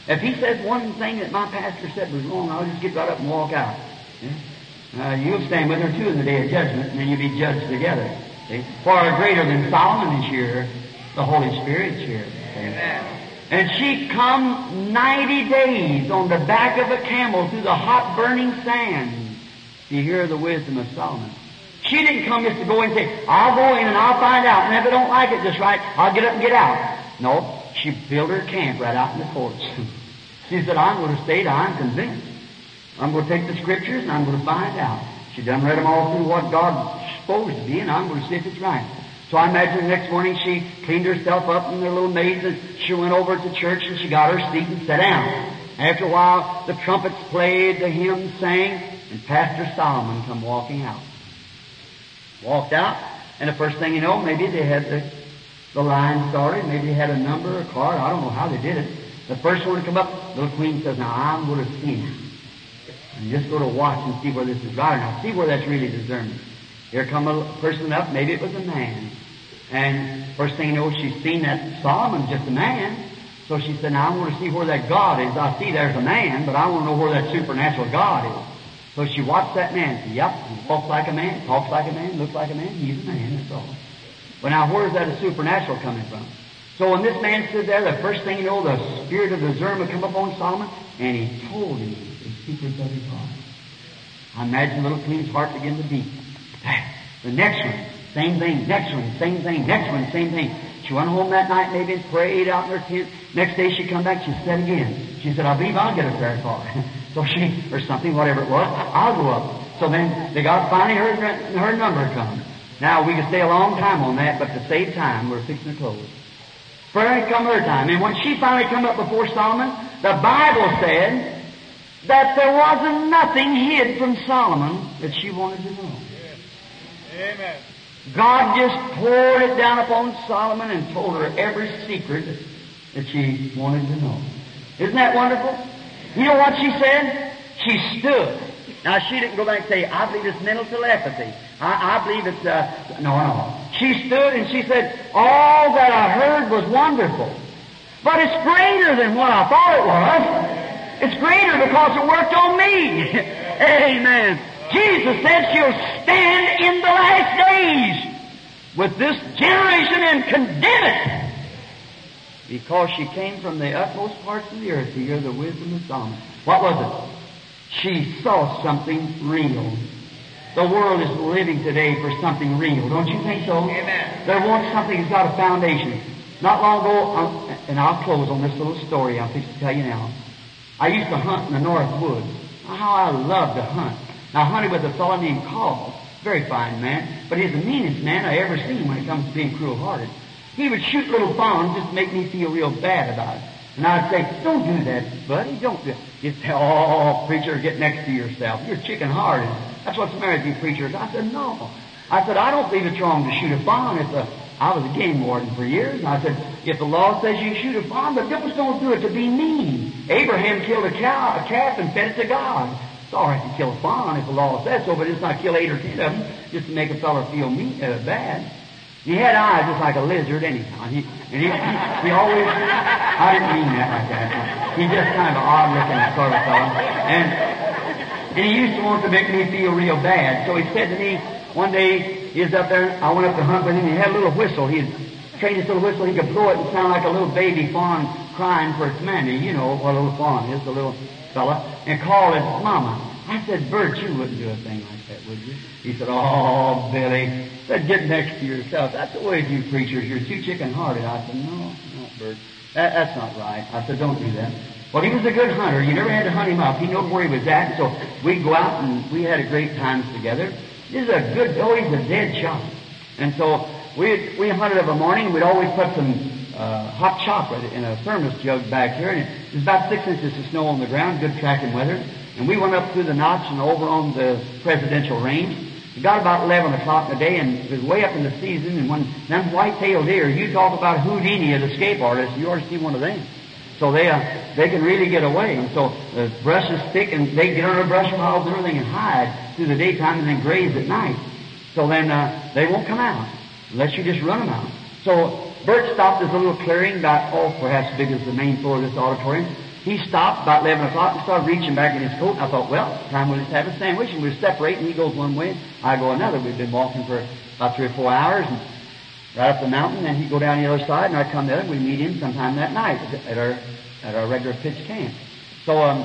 [SPEAKER 2] If he says one thing that my pastor said was wrong, I'll just get right up and walk out. Yeah? Uh, you'll stand with her too in the day of judgment, and then you'll be judged together. See? Far greater than Solomon is here, the Holy Spirit's here. Amen. And she come 90 days on the back of a camel through the hot burning sand to hear the wisdom of Solomon. She didn't come just to go and say, I'll go in and I'll find out, and if I don't like it just right, I'll get up and get out. No, she built her camp right out in the courts. she said, I'm going to stay I'm convinced. I'm going to take the scriptures and I'm going to find out. She done read them all through what God's supposed to be, and I'm going to see if it's right. So I imagine the next morning she cleaned herself up and her little maids and she went over to church and she got her seat and sat down. After a while, the trumpets played, the hymns sang, and Pastor Solomon come walking out. Walked out, and the first thing you know, maybe they had the, the line started, maybe they had a number, or a card, I don't know how they did it. The first one to come up, little queen says, now I'm going to see him. And just go to watch and see where this is right. Now see where that's really discernment. Here come a person up, maybe it was a man. And first thing you know, she's seen that Solomon's just a man. So she said, now I want to see where that God is. I see there's a man, but I want to know where that supernatural God is. So she watched that man. Said, yep, he walks like a man, talks like a man, looks like a man. He's a man, that's all. But now where's that a supernatural coming from? So when this man stood there, the first thing you know, the spirit of the discernment come upon Solomon, and he told him the secrets of his heart. I imagine little Queen's heart began to beat. Ah, the next one, same thing. Next one, same thing. Next one, same thing. She went home that night maybe and prayed out in her tent. Next day she come back, she said again. She said, I believe I'll get a prayer card. so she, or something, whatever it was, I'll go up. So then they got finally her, her number come. Now we could stay a long time on that, but to save time, we're fixing to close. Prayer come her time. And when she finally come up before Solomon, the Bible said that there wasn't nothing hid from Solomon that she wanted to know.
[SPEAKER 3] Amen.
[SPEAKER 2] God just poured it down upon Solomon and told her every secret that she wanted to know. Isn't that wonderful? You know what she said? She stood. Now she didn't go back and say, I believe it's mental telepathy. I, I believe it's, uh, no, no. She stood and she said, all that I heard was wonderful. But it's greater than what I thought it was. It's greater because it worked on me. Amen. Jesus said she'll stand in the last days with this generation and condemn it. Because she came from the utmost parts of the earth to hear the wisdom of Solomon. What was it? She saw something real. The world is living today for something real. Don't you think so?
[SPEAKER 3] Amen.
[SPEAKER 2] There wants something that's got a foundation. Not long ago, um, and I'll close on this little story I'm fixing to tell you now. I used to hunt in the North Woods. How I loved to hunt. Now, I hunted with a fellow named Call. Very fine man, but he's the meanest man I ever seen when it comes to being cruel-hearted. He would shoot little fawns just to make me feel real bad about it. And I'd say, don't do that, buddy. Don't do it. He'd say, oh, preacher, get next to yourself. You're chicken-hearted. That's what's the matter with you preachers. I said, no. I said, I don't believe it's wrong to shoot a fawn. It's a, I was a game warden for years, and I said, if the law says you shoot a fawn, but just don't do it to be mean. Abraham killed a cow, a calf, and fed it to God. It's all right to kill a fawn if the law says so, but it's not kill eight or ten of them just to make a fellow feel mean, uh, bad. He had eyes just like a lizard anyhow. He, and he, he always, I didn't mean that like that. He's just kind of odd looking sort of fellow. And, and he used to want to make me feel real bad. So he said to me, one day, he was up there, I went up to hunt with him, he had a little whistle. He had trained his little whistle, he could blow it and sound like a little baby fawn crying for its mammy. You know what a little fawn is, the little fella, and call its mama. I said, Bert, you wouldn't do a thing like that, would you? He said, Oh, Billy, said, get next to yourself. That's the way you preachers. You're too chicken-hearted. I said, no, not Bert. That, that's not right. I said, don't do that. Well, he was a good hunter. You never had to hunt him up. He knew where he was at. So we'd go out and we had a great times together. This is a good, oh, he's a dead shot. And so we we hunted of a morning. We'd always put some uh, hot chocolate in a thermos jug back here, and it was about six inches of snow on the ground, good tracking weather. And we went up through the notch and over on the presidential range. It got about 11 o'clock in the day, and it was way up in the season, and when them white-tailed deer, you talk about Houdini as escape artists, you ought to see one of them. So they, uh, they can really get away. And so the brush is thick, and they get under brush piles and everything and hide through the daytime and then graze at night. So then uh, they won't come out unless you just run them out. So Bert stopped a little clearing, about, oh, perhaps as big as the main floor of this auditorium. He stopped about 11 o'clock and started reaching back in his coat. I thought, well, time we'll just have a sandwich and we'll separate and he goes one way and I go another. We've been walking for about three or four hours and right up the mountain and he'd go down the other side and I'd come there and we'd meet him sometime that night at our, at our regular pitch camp. So, um,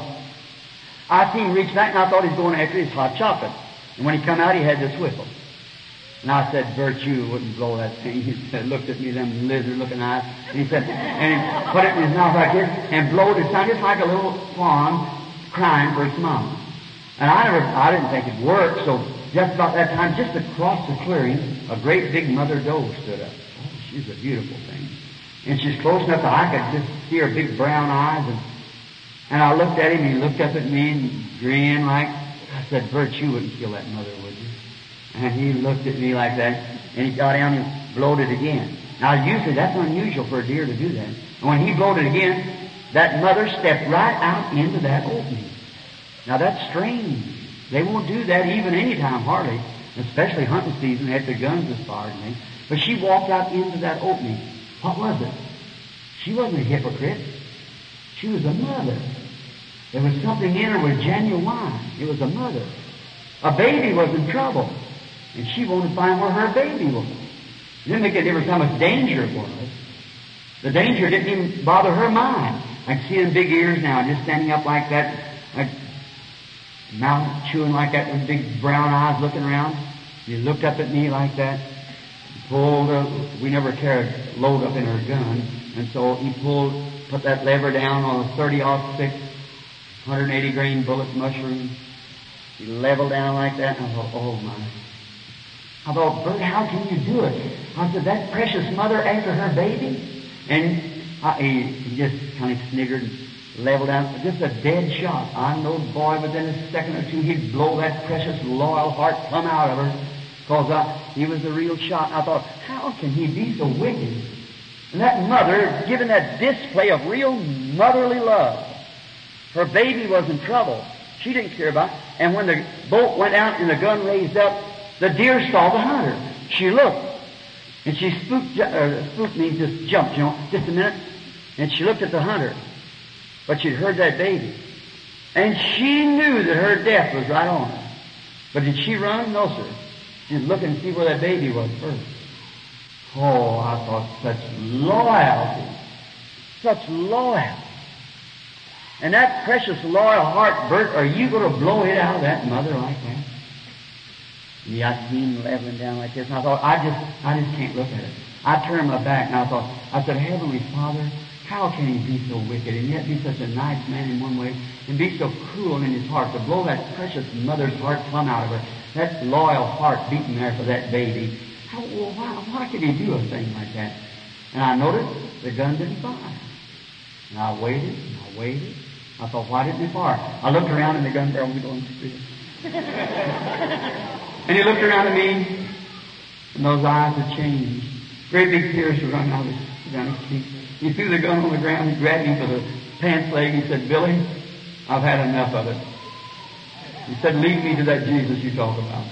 [SPEAKER 2] I seen him reach back and I thought he was going after his hot chocolate. And when he come out, he had this whistle. And I said, you wouldn't blow that thing. He said, looked at me, them lizard-looking eyes. And he said, and he put it in his mouth like this and blowed it. sounded just like a little fawn crying for its mom. And I never, I didn't think it worked. So just about that time, just across the clearing, a great big mother doe stood up. Oh, she's a beautiful thing. And she's close enough that I could just see her big brown eyes. And, and I looked at him, and he looked up at me and grinned like, I said, Bert, you wouldn't kill that mother? And he looked at me like that, and he got down and blowed it again. Now, usually that's unusual for a deer to do that. And when he blowed it again, that mother stepped right out into that opening. Now, that's strange. They won't do that even any time, hardly, especially hunting season after guns is fired. And but she walked out into that opening. What was it? She wasn't a hypocrite. She was a mother. There was something in her was genuine. It was a mother. A baby was in trouble. And she wanted to find where her baby was. It didn't make a difference how much danger was. The danger didn't even bother her mind. I see them big ears now, just standing up like that, like mouth chewing like that with big brown eyes looking around. He looked up at me like that. pulled, uh, we never carried load up in our gun, and so he pulled, put that lever down on a 30 6 180 grain bullet mushroom. He leveled down like that, and I thought, oh my. I thought, Bert, how can you do it? I said, that precious mother after her baby? And I, he, he just kind of sniggered and leveled out. Just a dead shot. I know, boy, within a second or two, he'd blow that precious, loyal heart plumb out of her. Because uh, he was a real shot. I thought, how can he be so wicked? And that mother, given that display of real motherly love, her baby was in trouble. She didn't care about it. And when the boat went out and the gun raised up, the deer saw the hunter. She looked. And she spooked, uh, spooked me, just jumped, you know, just a minute. And she looked at the hunter. But she'd heard that baby. And she knew that her death was right on her. But did she run? No, sir. She'd look and see where that baby was first. Oh, I thought such loyalty. Such loyalty. And that precious loyal heart, Bert, are you going to blow it out of that mother like that? Yeah, I seen leveling down like this, and I thought, I just, I just can't look at it. I turned my back, and I thought, I said, Heavenly Father, how can he be so wicked and yet be such a nice man in one way and be so cruel in his heart to blow that precious mother's heart plumb out of her, that loyal heart beating there for that baby? How, well, why, why could he do a thing like that? And I noticed the gun didn't fire. And I waited and I waited. I thought, why didn't it fire? I looked around and the gun barrel was going straight. and he looked around at me and those eyes had changed. Great big tears were running out of his, down his cheeks. He threw the gun on the ground. He grabbed me by the pants leg. He said, Billy, I've had enough of it. He said, lead me to that Jesus you talk about.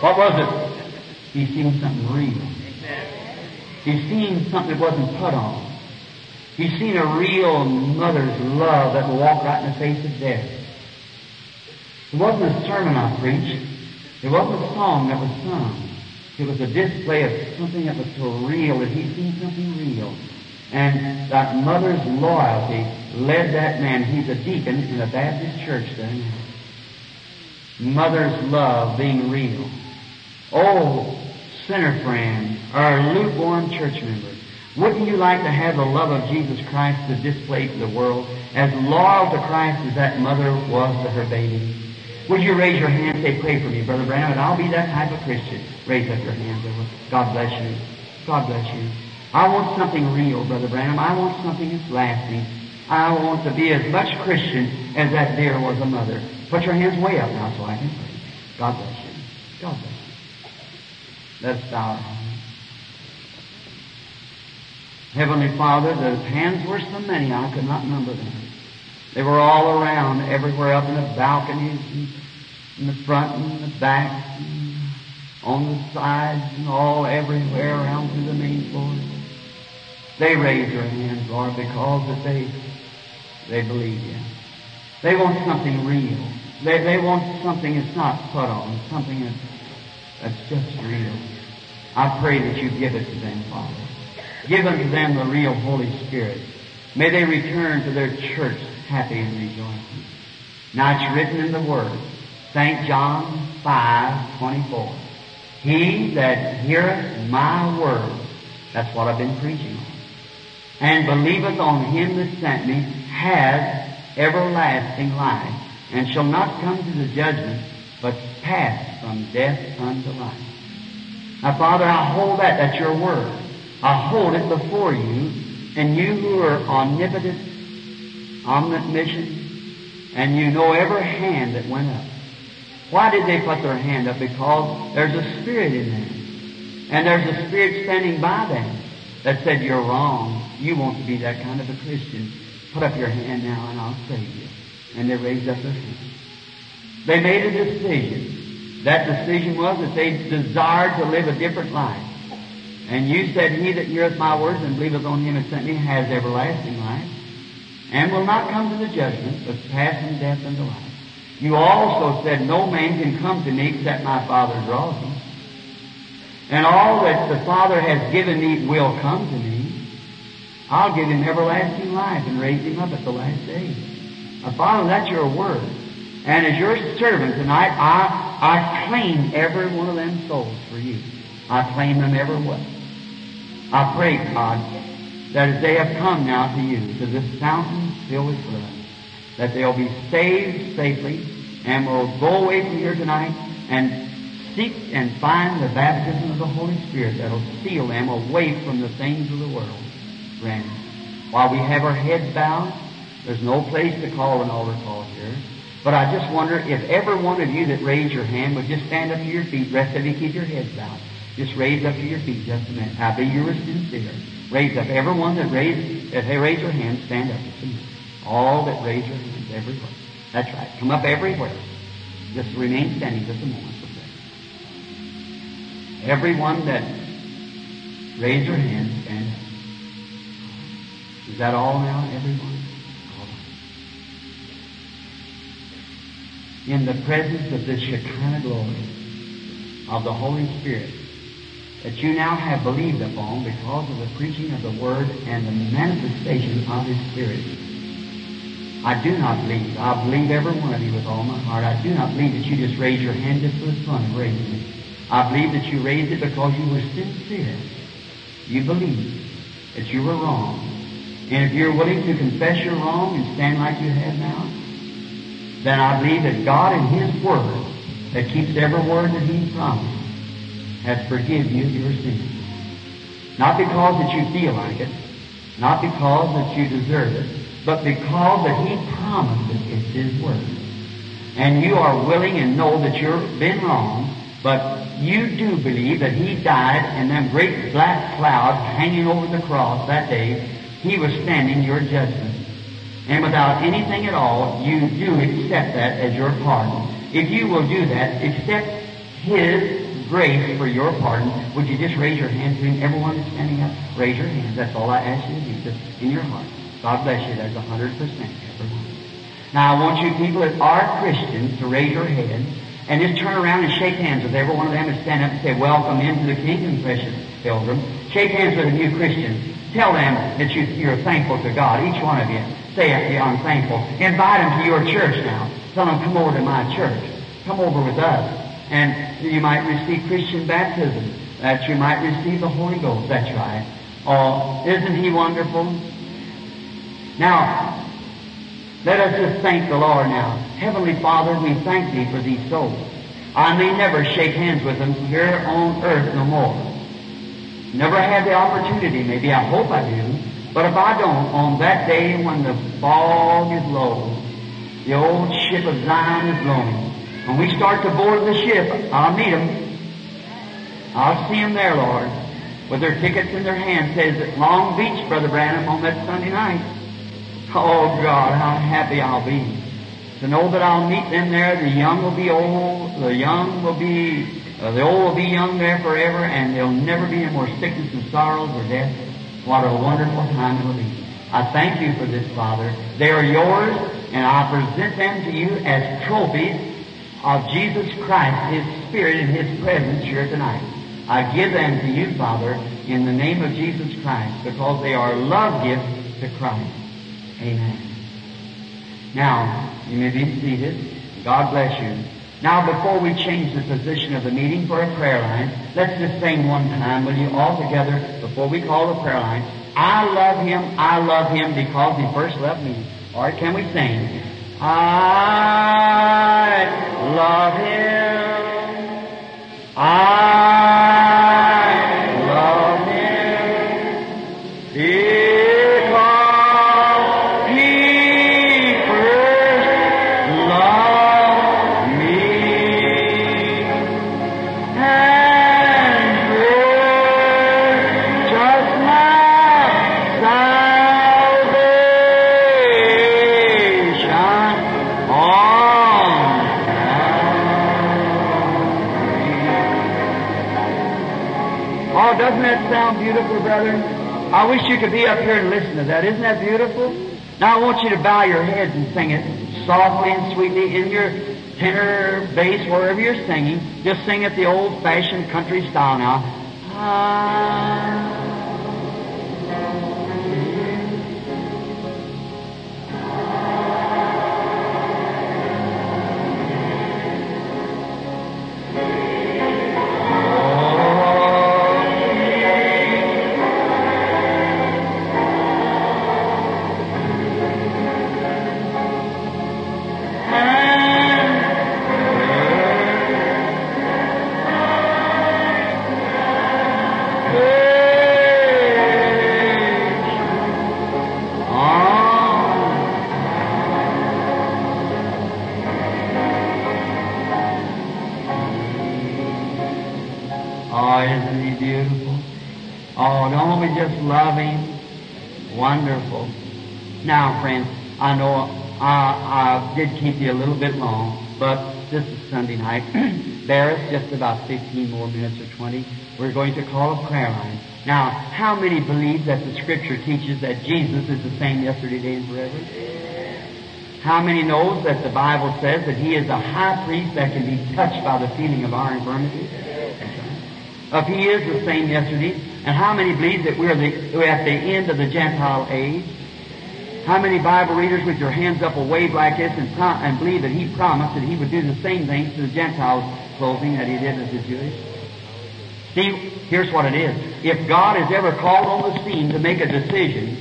[SPEAKER 2] What was it? He seen something real. He seen something that wasn't put on. He seen a real mother's love that walked right in the face of death. It wasn't a sermon I preached. It wasn't a song that was sung. It was a display of something that was so real that he seen something real. And that mother's loyalty led that man. He's a deacon in a Baptist church there Mother's love being real. Oh, sinner friend, our lukewarm church member, wouldn't you like to have the love of Jesus Christ to display to the world as loyal to Christ as that mother was to her baby? Would you raise your hand and say, pray for me, Brother Branham, and I'll be that type of Christian. Raise up your hand. God bless you. God bless you. I want something real, Brother Branham. I want something that's lasting. I want to be as much Christian as that deer was a mother. Put your hands way up now so I can pray. God bless you. God bless you. Let's bow. Heavenly Father, the hands were so many I could not number them. They were all around, everywhere up in the balconies, and in the front and the back, and on the sides, and all everywhere around to the main floor. They raise their hands, Lord, because that they they believe you. They want something real. They, they want something that's not put on, something that's, that's just real. I pray that you give it to them, Father. Give unto them the real Holy Spirit. May they return to their church happy and rejoicing. Now it's written in the Word, St. John 5, 24. He that heareth my word, that's what I've been preaching on, and believeth on him that sent me, has everlasting life, and shall not come to the judgment, but pass from death unto life. Now, Father, I hold that, that's your word. I hold it before you, and you who are omnipotent omniscient, and you know every hand that went up. Why did they put their hand up? Because there's a spirit in them. And there's a spirit standing by them that said, You're wrong. You want to be that kind of a Christian. Put up your hand now and I'll save you. And they raised up their hand. They made a decision. That decision was that they desired to live a different life. And you said, He that heareth my words and believeth on him that sent me has everlasting life and will not come to the judgment, but pass from death unto life. You also said, No man can come to me except my Father draws him. And all that the Father has given me will come to me. I'll give him everlasting life and raise him up at the last day. Now, Father, that's your word. And as your servant tonight, I, I claim every one of them souls for you. I claim them every one. I pray, God, that as they have come now to you, to this fountain filled with blood, that they'll be saved safely and will go away from here tonight and seek and find the baptism of the Holy Spirit that'll seal them away from the things of the world. It. While we have our heads bowed, there's no place to call an altar call here. But I just wonder if every one of you that raised your hand would just stand up to your feet. Rest of you keep your heads bowed. Just raise up to your feet just a minute. I be yours sincere. Raise up. Everyone that raised, they raise their hand, stand up. All that raise their hands everywhere. That's right. Come up everywhere. Just remain standing just a moment. Everyone that raised their hand, stand up. Is that all now, everyone? All right. In the presence of the Shekinah glory of the Holy Spirit that you now have believed upon because of the preaching of the Word and the manifestation of His Spirit. I do not believe, I believe every one of you with all my heart, I do not believe that you just raised your hand just for the fun of raising it. I believe that you raised it because you were sincere. You believed that you were wrong. And if you're willing to confess your wrong and stand like you have now, then I believe that God in His Word, that keeps every word that He promised, has forgiven you your sins. Not because that you feel like it, not because that you deserve it, but because that He promised it. It's His Word. And you are willing and know that you've been wrong, but you do believe that He died and them great black clouds hanging over the cross that day, He was standing your judgment. And without anything at all, you do accept that as your pardon. If you will do that, accept His grace for your pardon, would you just raise your hand to Him? Everyone that's standing up, raise your hand. That's all I ask you to do, just in your heart. God bless you. That's a hundred percent, everyone. Now I want you people that are Christians to raise your hands and just turn around and shake hands with every one of them and stand up and say, Welcome into the kingdom, precious pilgrim. Shake hands with a new Christian. Tell them that you, you're thankful to God, each one of you. Say, I'm thankful. Invite them to your church now. Tell them, come over to my church. Come over with us. And you might receive Christian baptism. That you might receive the Holy Ghost. That's right. Oh, isn't He wonderful? Now, let us just thank the Lord now. Heavenly Father, we thank Thee for these souls. I may never shake hands with them here on earth no more. Never had the opportunity, maybe I hope I do. But if I don't, on that day when the fog is low, the old ship of Zion is blowing, when we start to board the ship, I'll meet them. I'll see them there, Lord, with their tickets in their hands. Says at Long Beach, Brother Branham, on that Sunday night. Oh God, how happy I'll be to know that I'll meet them there. The young will be old, the young will be, uh, the old will be young there forever, and there'll never be any more sickness and sorrows or death. What a wonderful time it will be. I thank you for this, Father. They are yours, and I present them to you as trophies of Jesus Christ, His Spirit, and His presence here tonight. I give them to you, Father, in the name of Jesus Christ, because they are love gifts to Christ. Amen. Now, you may be seated. God bless you. Now, before we change the position of the meeting for a prayer line, let's just sing one time, will you, all together, before we call the prayer line. I love Him, I love Him because He first loved me. Or can we sing? I love Him. I I wish you could be up here and listen to that. Isn't that beautiful? Now I want you to bow your heads and sing it softly and sweetly in your tenor, bass, wherever you're singing. Just sing it the old-fashioned country style now. Ah. Him? Wonderful. Now, friends, I know I, I did keep you a little bit long, but this is Sunday night. Bear us just about 15 more minutes or 20. We're going to call a prayer line. Now, how many believe that the Scripture teaches that Jesus is the same yesterday, today, and forever? How many knows that the Bible says that He is a high priest that can be touched by the feeling of our infirmities? If He is the same yesterday, and how many believe that we're, the, we're at the end of the Gentile age? How many Bible readers with your hands up will wave like this and, prom- and believe that He promised that He would do the same things to the Gentiles clothing that He did to the Jewish? See, here's what it is. If God is ever called on the scene to make a decision,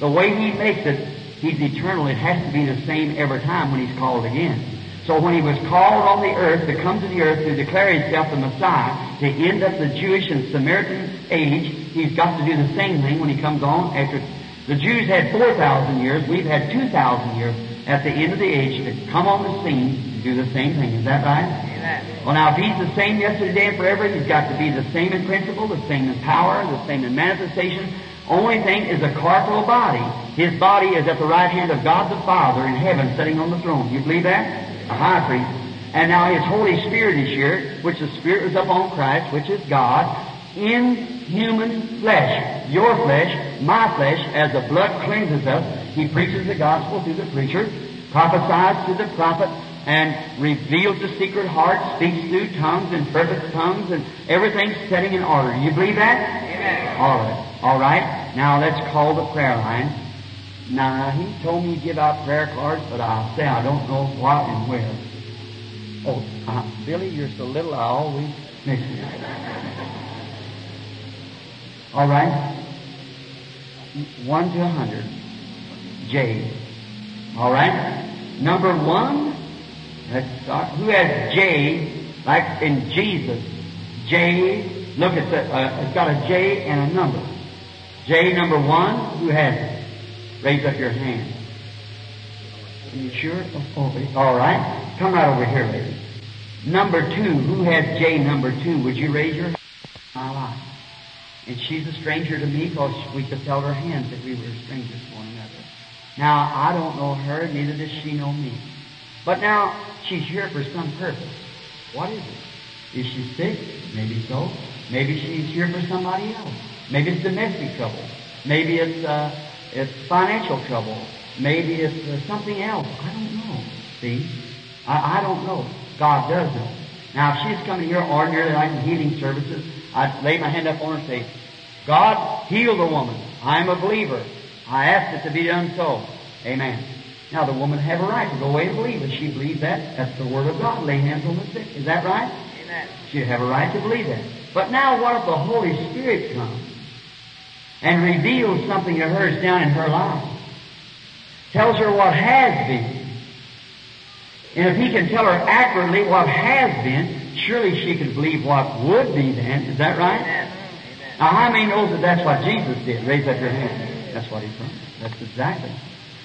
[SPEAKER 2] the way He makes it, He's eternal. It has to be the same every time when He's called again. So when He was called on the earth to come to the earth to declare Himself the Messiah, to end up the Jewish and Samaritan age, He's got to do the same thing when He comes on after the Jews had 4,000 years, we've had 2,000 years at the end of the age to come on the scene and do the same thing. Is that right?
[SPEAKER 3] Amen.
[SPEAKER 2] Well, now, if He's the same yesterday, and forever, He's got to be the same in principle, the same in power, the same in manifestation. Only thing is a corporal body. His body is at the right hand of God the Father in heaven, sitting on the throne. You believe that? A high priest. And now His Holy Spirit is here, which the Spirit was upon Christ, which is God, in human flesh. Your flesh, my flesh, as the blood cleanses us, He preaches the gospel through the preacher, prophesies through the prophet, and reveals the secret heart, speaks through tongues and perfect tongues, and everything's setting in order. You believe that?
[SPEAKER 3] Amen.
[SPEAKER 2] All right. All right. Now let's call the prayer line. Now, he told me to give out prayer cards, but I'll say I don't know what and where. Oh, uh, Billy, you're so little, I always miss you. All right. One to a hundred. J. All right. Number one. Let's start. Who has J? Like in Jesus. J. Look, it's, a, uh, it's got a J and a number. J number one. Who has it? Raise up your hand. Are you sure? Oh, oh, all right. Come right over here, lady. Number two. Who has J number two? Would you raise your hand? My life. And she's a stranger to me because we could tell her hands that we were strangers to one another. Now, I don't know her, neither does she know me. But now, she's here for some purpose. What is it? Is she sick? Maybe so. Maybe she's here for somebody else. Maybe it's domestic trouble. Maybe it's, uh, it's financial trouble. Maybe it's uh, something else. I don't know. See? I, I don't know. God does know. Now, if she's coming here ordinarily like in healing services, I'd lay my hand up on her and say, God, heal the woman. I'm a believer. I ask it to be done so. Amen. Now, the woman have a right to go away and believe. If she believes that, that's the Word of God. Lay hands on the sick. Is that right?
[SPEAKER 3] Amen.
[SPEAKER 2] She'd have a right to believe that. But now, what if the Holy Spirit comes and reveals something to her that's down in her life? Tells her what has been. And if he can tell her accurately what has been, surely she can believe what would be then. Is that right?
[SPEAKER 3] Amen.
[SPEAKER 2] Now, how many knows that that's what Jesus did? Raise up your hand. That's what he promised. That's exactly.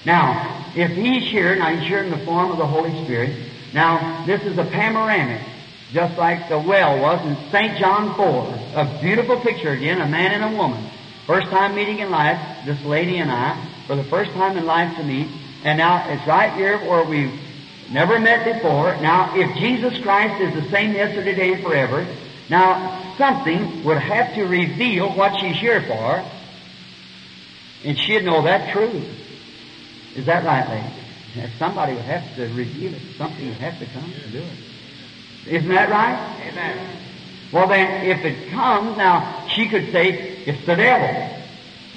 [SPEAKER 2] Now, if he's here, now he's here in the form of the Holy Spirit. Now, this is a panoramic, just like the well was in St. John 4. A beautiful picture again, a man and a woman. First time meeting in life, this lady and I, for the first time in life to meet. And now it's right here where we've never met before. Now, if Jesus Christ is the same yesterday, today, and forever, now something would have to reveal what she's here for, and she'd know that truth. Is that right, lady? Somebody would have to reveal it. Something would have to come to do it. Isn't that right?
[SPEAKER 3] Amen.
[SPEAKER 2] Well, then, if it comes, now, she could say, it's the devil.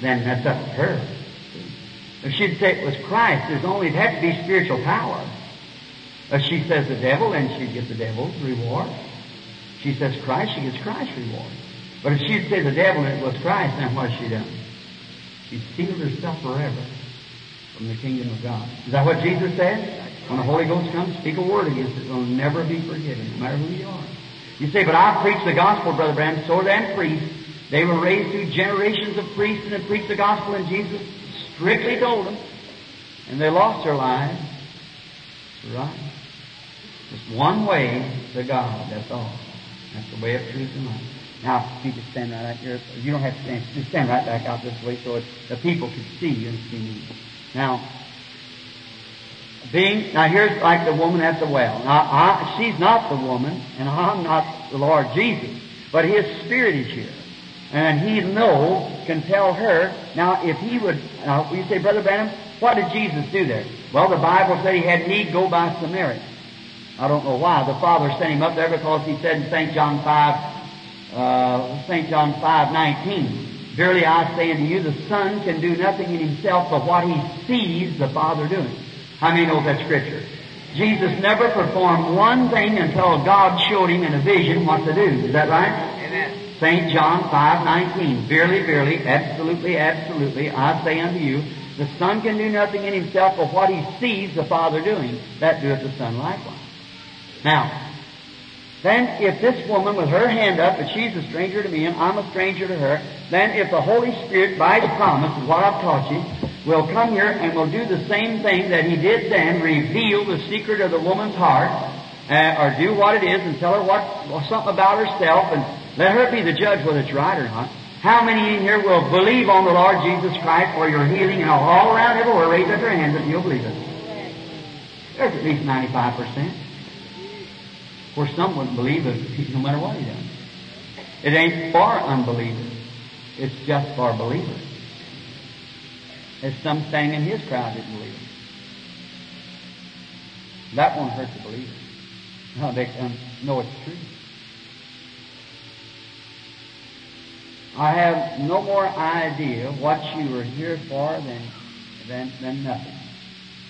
[SPEAKER 2] Then that's up to her. If she'd say it was Christ, there's only, it had to be spiritual power. If she says the devil, then she'd get the devil's reward. She says Christ, she gets Christ's reward. But if she'd say the devil and it was Christ, then what's she done? She sealed herself forever from the kingdom of God. Is that what Jesus said? When the Holy Ghost comes, speak a word against it. It will never be forgiven, no matter who you are. You say, but I preach the gospel, Brother Branham, so than priests. They were raised through generations of priests and they preached the gospel, and Jesus strictly told them. And they lost their lives. Right? Just one way to God, that's all. That's the way of truth and life. Now, you just stand right out here. You don't have to stand. Just stand right back out this way so the people can see you and see me. Now, being now here's like the woman at the well. Now, I, she's not the woman, and I'm not the Lord Jesus, but His Spirit is here, and He know can tell her. Now, if He would, now you say, Brother Branham, what did Jesus do there? Well, the Bible said He had need go by Samaria. I don't know why. The Father sent him up there because he said in St. John 5, uh, St. John 5, 19, Verily I say unto you, the Son can do nothing in himself but what he sees the Father doing. How many know that scripture? Jesus never performed one thing until God showed him in a vision what to do. Is that right?
[SPEAKER 1] Amen.
[SPEAKER 2] St. John 5, 19. Verily, verily, absolutely, absolutely, I say unto you, the Son can do nothing in himself but what he sees the Father doing. That doeth the Son likewise. Now, then if this woman with her hand up, if she's a stranger to me and I'm a stranger to her, then if the Holy Spirit, by the promise what I've taught you, will come here and will do the same thing that He did then, reveal the secret of the woman's heart, uh, or do what it is and tell her what, well, something about herself and let her be the judge whether it's right or not. How many in here will believe on the Lord Jesus Christ for your healing and all around everywhere raise up your hands if you'll believe it? There's at least 95%. For some wouldn't believe it no matter what he does. It ain't for unbelievers. It's just for believers. There's some standing in his crowd didn't believe it. That won't hurt the believers. No, they know it's true. I have no more idea what you were here for than, than, than nothing.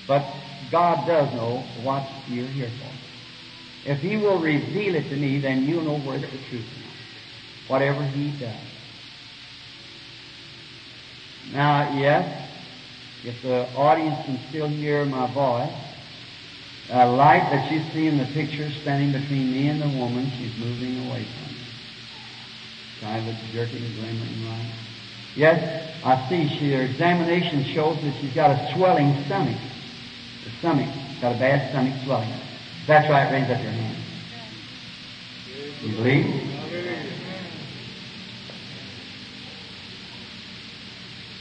[SPEAKER 2] But God does know what you're here for. If He will reveal it to me, then you'll know where the truth is. Whatever He does. Now, yes, if the audience can still hear my voice, a light that you see in the picture standing between me and the woman, she's moving away from me. Kind of jerking, glimmering light. Yes, I see she, her examination shows that she's got a swelling stomach. The stomach, got a bad stomach swelling. That's why it raise up your hand. You believe?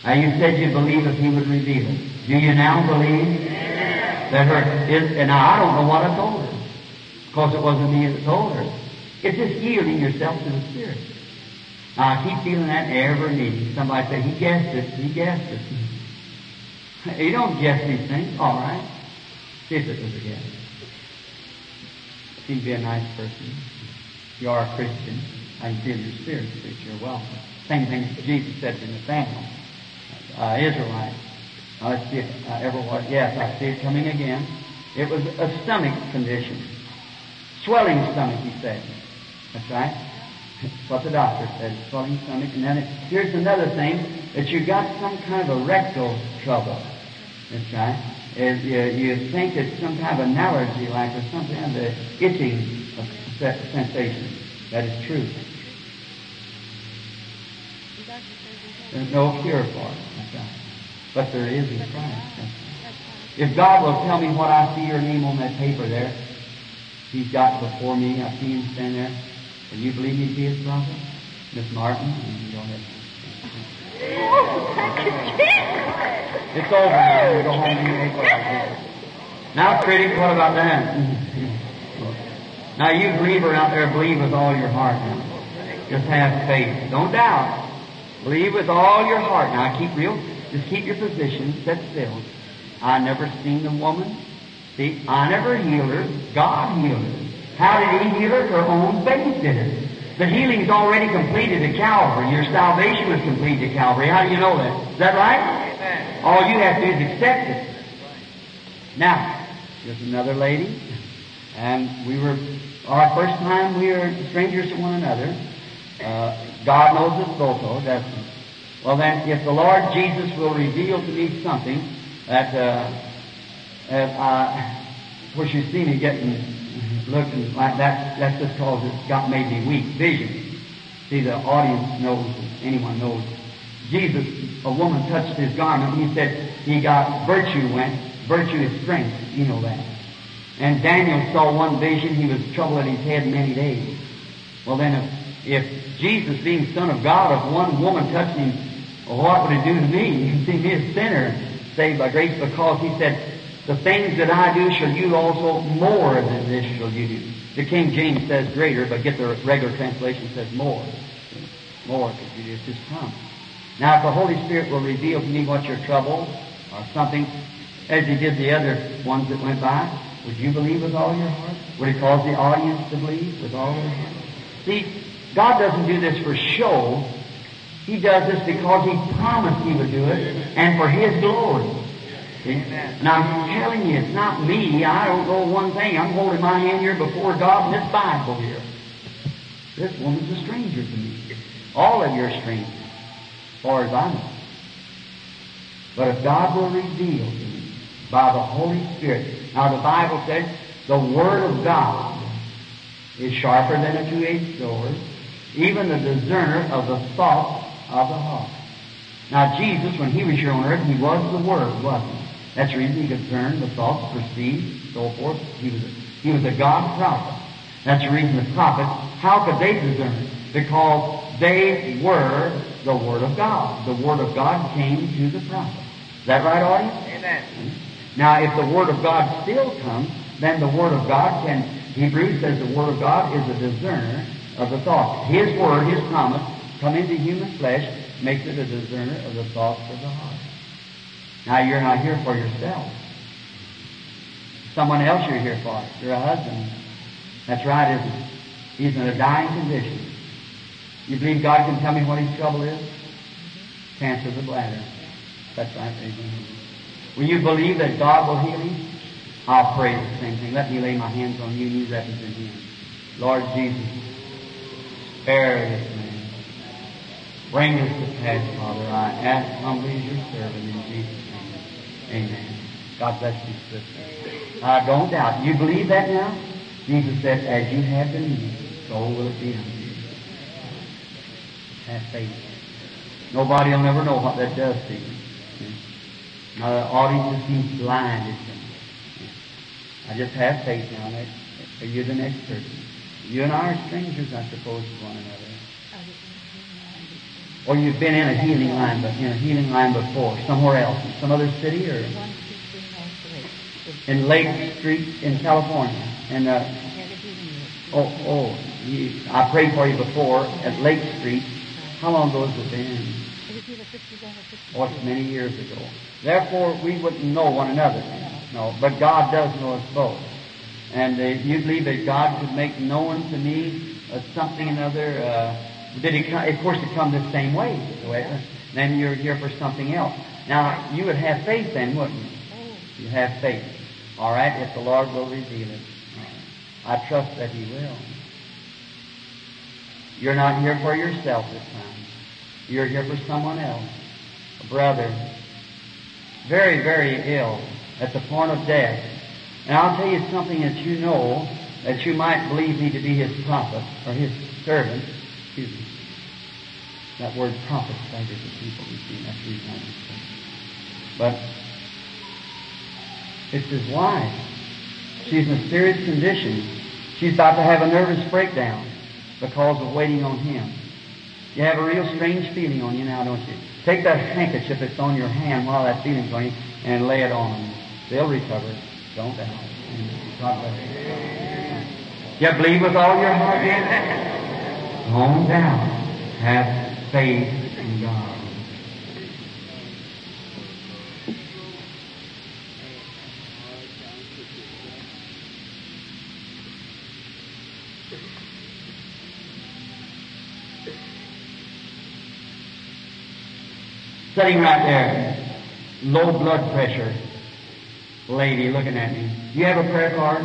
[SPEAKER 2] Now you said you believe if he would reveal it. Do you now believe that her is, and now I don't know what I told her. Because it wasn't me that told her. It's just yielding yourself to the Spirit. Now I keep feeling that every meeting. Somebody said, he guessed it, he guessed it. you don't guess these things, all right. See if it was a guess. Seem to be a nice person. You are a Christian, I can feel your spirit, that you're welcome. Same thing Jesus said to Nathaniel uh, Israelite. Let's see I ever was. Yes, I see it coming again. It was a stomach condition. Swelling stomach, he said. That's right. That's what the doctor said. Swelling stomach. And then it, here's another thing, that you got some kind of a rectal trouble. That's right. Is you, you think it's some kind of an allergy like or something, and the itching sensation. That is true. There's no cure for it. But there is in Christ. If God will tell me what I see your name on that paper there, He's got before me. I see Him stand there. Can you believe me to be His prophet? Miss Martin, and go ahead. It's over now. We go home and make it. Now, critic, what about that? now, you believer out there, believe with all your heart now. Just have faith. Don't doubt. Believe with all your heart. Now, keep real. Just keep your position. Set still. I never seen the woman. See, I never healed her. God healed her. How did He heal her? Her own faith did it. The healing's already completed at Calvary. Your salvation was completed at Calvary. How do you know that? Is that right?
[SPEAKER 1] Amen.
[SPEAKER 2] All you have to do is accept it. Now, there's another lady, and we were, our first time we were strangers to one another. Uh, God knows us both, though, doesn't he? Well, then, if the Lord Jesus will reveal to me something that, uh, if I, of course, you see me getting, looking like that, that's just because it's got made me weak. Vision. See, the audience knows, anyone knows. Jesus, a woman touched his garment, he said he got virtue went. Virtue is strength. You know that. And Daniel saw one vision. He was troubled in his head many days. Well, then, if if Jesus, being Son of God, if one woman touched him, well, what would it do to me? You see, me a sinner, saved by grace, because he said, the things that I do shall you also more than this shall you do. The King James says greater, but get the regular translation says more. More, because it is His promise. Now, if the Holy Spirit will reveal to me what your trouble or something, as He did the other ones that went by, would you believe with all your heart? Would He cause the audience to believe with all their heart? See, God doesn't do this for show. He does this because He promised He would do it, and for His glory. See? And I'm telling you, it's not me. I don't know one thing. I'm holding my hand here before God in this Bible here. This woman's a stranger to me. All of you are strangers, as far as I know. But if God will reveal to me by the Holy Spirit. Now the Bible says the Word of God is sharper than a two-edged sword, even the discerner of the thoughts of the heart. Now Jesus, when He was here on earth, He was the Word, wasn't He? That's the reason discern the thoughts, perceive, so forth. He was a, He was a God prophet. That's the reason the prophets, how could they discern? Because they were the Word of God. The Word of God came to the prophet. Is that right, audience?
[SPEAKER 1] Amen.
[SPEAKER 2] Now, if the Word of God still comes, then the Word of God can, Hebrews says the Word of God is a discerner of the thoughts. His Word, His promise, come into human flesh, makes it a discerner of the thoughts of the heart. Now, you're not here for yourself. Someone else you're here for. You're a husband. That's right, isn't it? He's in a dying condition. You believe God can tell me what his trouble is? Cancer of the bladder. That's right, amen. Will you believe that God will heal him? I'll pray the same thing. Let me lay my hands on you and you represent him. Lord Jesus, spare this man. Bring this to pass, Father. I ask humbly as your servant in Jesus' name. Amen. God bless you, sister. I don't doubt. You believe that now? Jesus said, as you have believed, so will it be unto you. Have faith. Nobody will never know what that does to you. Now the audience seems me. I just have faith now that you're the next person. You and I are strangers, I suppose, to one another. Or you've been in a healing line, but in a healing line before, somewhere else, in some other city, or in Lake Street in California. And uh, oh, oh, you, I prayed for you before at Lake Street. How long ago has it been? Oh, many years ago. Therefore, we wouldn't know one another. No, but God does know us both. And uh, you believe that God could make known to me uh, something another. Uh, did it? Come, of course, it come the same way. Then you're here for something else. Now you would have faith then, wouldn't you? You have faith. All right, if the Lord will reveal it. I trust that He will. You're not here for yourself this time. You're here for someone else. A brother, very, very ill, at the point of death. And I'll tell you something that you know that you might believe me to be his prophet or his servant. Excuse me. That word prophet staggers the people, you see. That's the reason I just. But it's his wife. She's in a serious condition. She's about to have a nervous breakdown because of waiting on him. You have a real strange feeling on you now, don't you? Take that handkerchief that's on your hand while that feeling's on you and lay it on them. They'll recover. Don't doubt. God bless you. You believe with all your heart, dear? Don't doubt. Have faith in God. Sitting right there, low blood pressure, lady looking at me. You have a prayer card?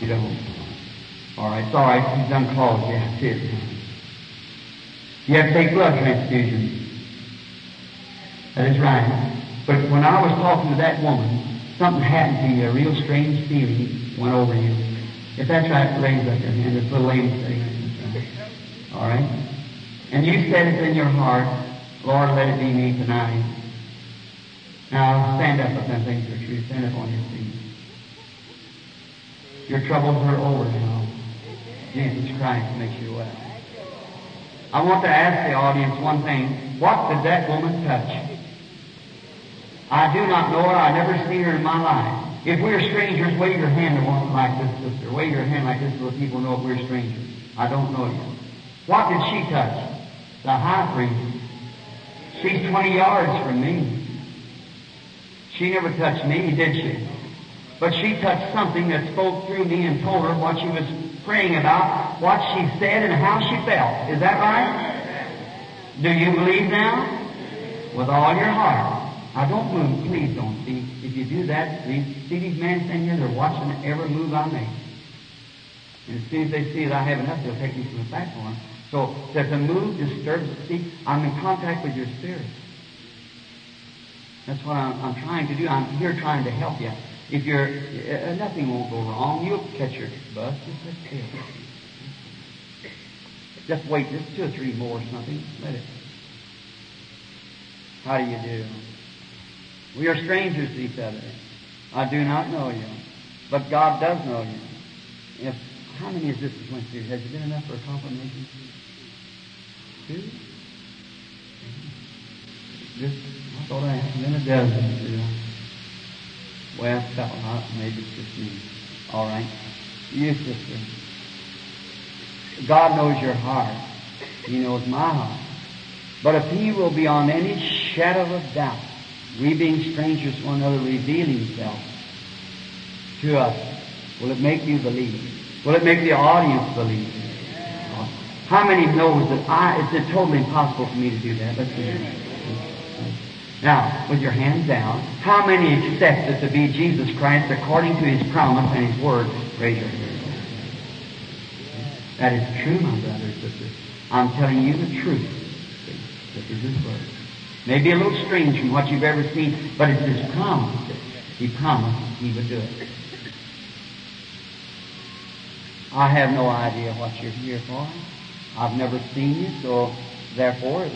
[SPEAKER 2] You don't. All right, right. He's done called you. That's it. You have to take blood transfusions. That is right. But when I was talking to that woman, something happened to you. A real strange feeling went over you. If that's right, raise up your hand. This little lady. All right? And you said it in your heart, Lord, let it be me tonight. Now stand up if that things are true. Stand up on your feet. Your troubles are over now. Jesus Christ makes you well. I want to ask the audience one thing. What did that woman touch? I do not know her. I've never seen her in my life. If we're strangers, wave your hand to one like this, sister. Wave your hand like this so people know if we're strangers. I don't know you. What did she touch? The high priest. She's 20 yards from me. She never touched me, did she? But she touched something that spoke through me and told her what she was praying about, what she said, and how she felt. Is that right? Do you believe now? With all your heart. Now don't move, please don't. See, if you do that, see, these men standing here, they're watching every move I make. And as soon as they see that I have enough, they'll take me to the platform. So that the move disturbs, see, I'm in contact with your spirit. That's what I'm, I'm trying to do. I'm here trying to help you. If you're, uh, nothing won't go wrong. You'll catch your bus. Just wait, just two or three more or something. Let it. How do you do? We are strangers to each other. I do not know you, but God does know you. If how many is this went through? Has it been enough for a confirmation? Two. Just I thought I had been a dozen. Well, felt not. Maybe it's just me. All right. You, sister. God knows your heart. He knows my heart. But if He will beyond any shadow of doubt, we being strangers to one another, reveal Himself to us, will it make you believe? Will it make the audience believe? How many knows that I, it's totally impossible for me to do that? Let's. Now, with your hands down, how many accept it to be Jesus Christ according to His promise and His word? Raise your hand. That is true, my brothers and sisters. I'm telling you the truth. This is His word. Maybe a little strange from what you've ever seen, but it's His promise. He promised He would do it. I have no idea what you're here for. I've never seen you, so therefore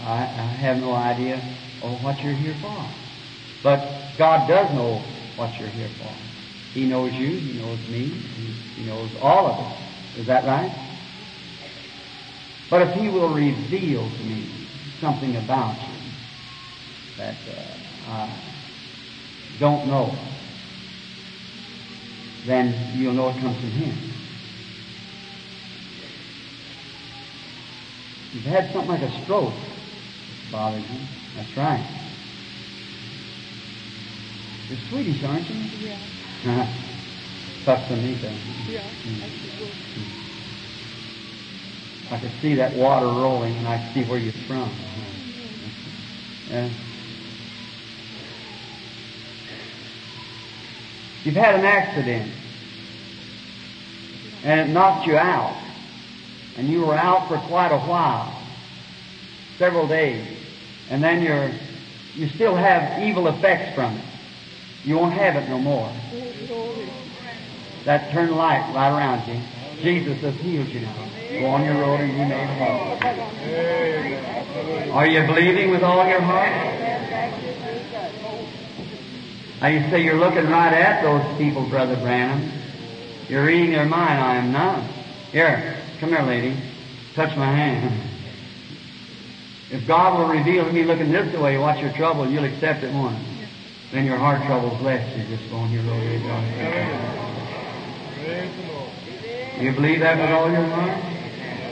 [SPEAKER 2] I, I have no idea or what you're here for. But God does know what you're here for. He knows you, He knows me, He, knows all of us. Is that right? But if He will reveal to me something about you that uh, I don't know, then you'll know it comes from Him. You've had something like a stroke bothers you. That's right. You're Swedish, aren't you?
[SPEAKER 4] Yeah.
[SPEAKER 2] Uh-huh. Tough for me, though.
[SPEAKER 4] Yeah.
[SPEAKER 2] Mm. I can see that water rolling, and I see where you're from. Yeah. You've had an accident, and it knocked you out, and you were out for quite a while, several days and then you're, you still have evil effects from it. You won't have it no more. That turn light right around you. Jesus has healed you now. Go on your road and you may whole. Are you believing with all your heart? Now you say you're looking right at those people, Brother Branham. You're reading their mind. I am not. Here, come here, lady. Touch my hand. If God will reveal to me looking this way what's your trouble, you'll accept it once. Then your heart trouble's less. You just go on your road. Do you believe that with all your heart?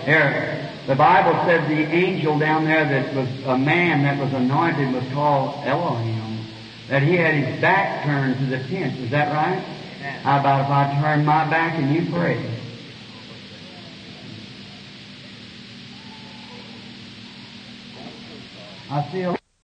[SPEAKER 2] Here, the Bible said the angel down there that was a man that was anointed was called Elohim. That he had his back turned to the tent. Is that right? How about if I turn my back and you pray? I feel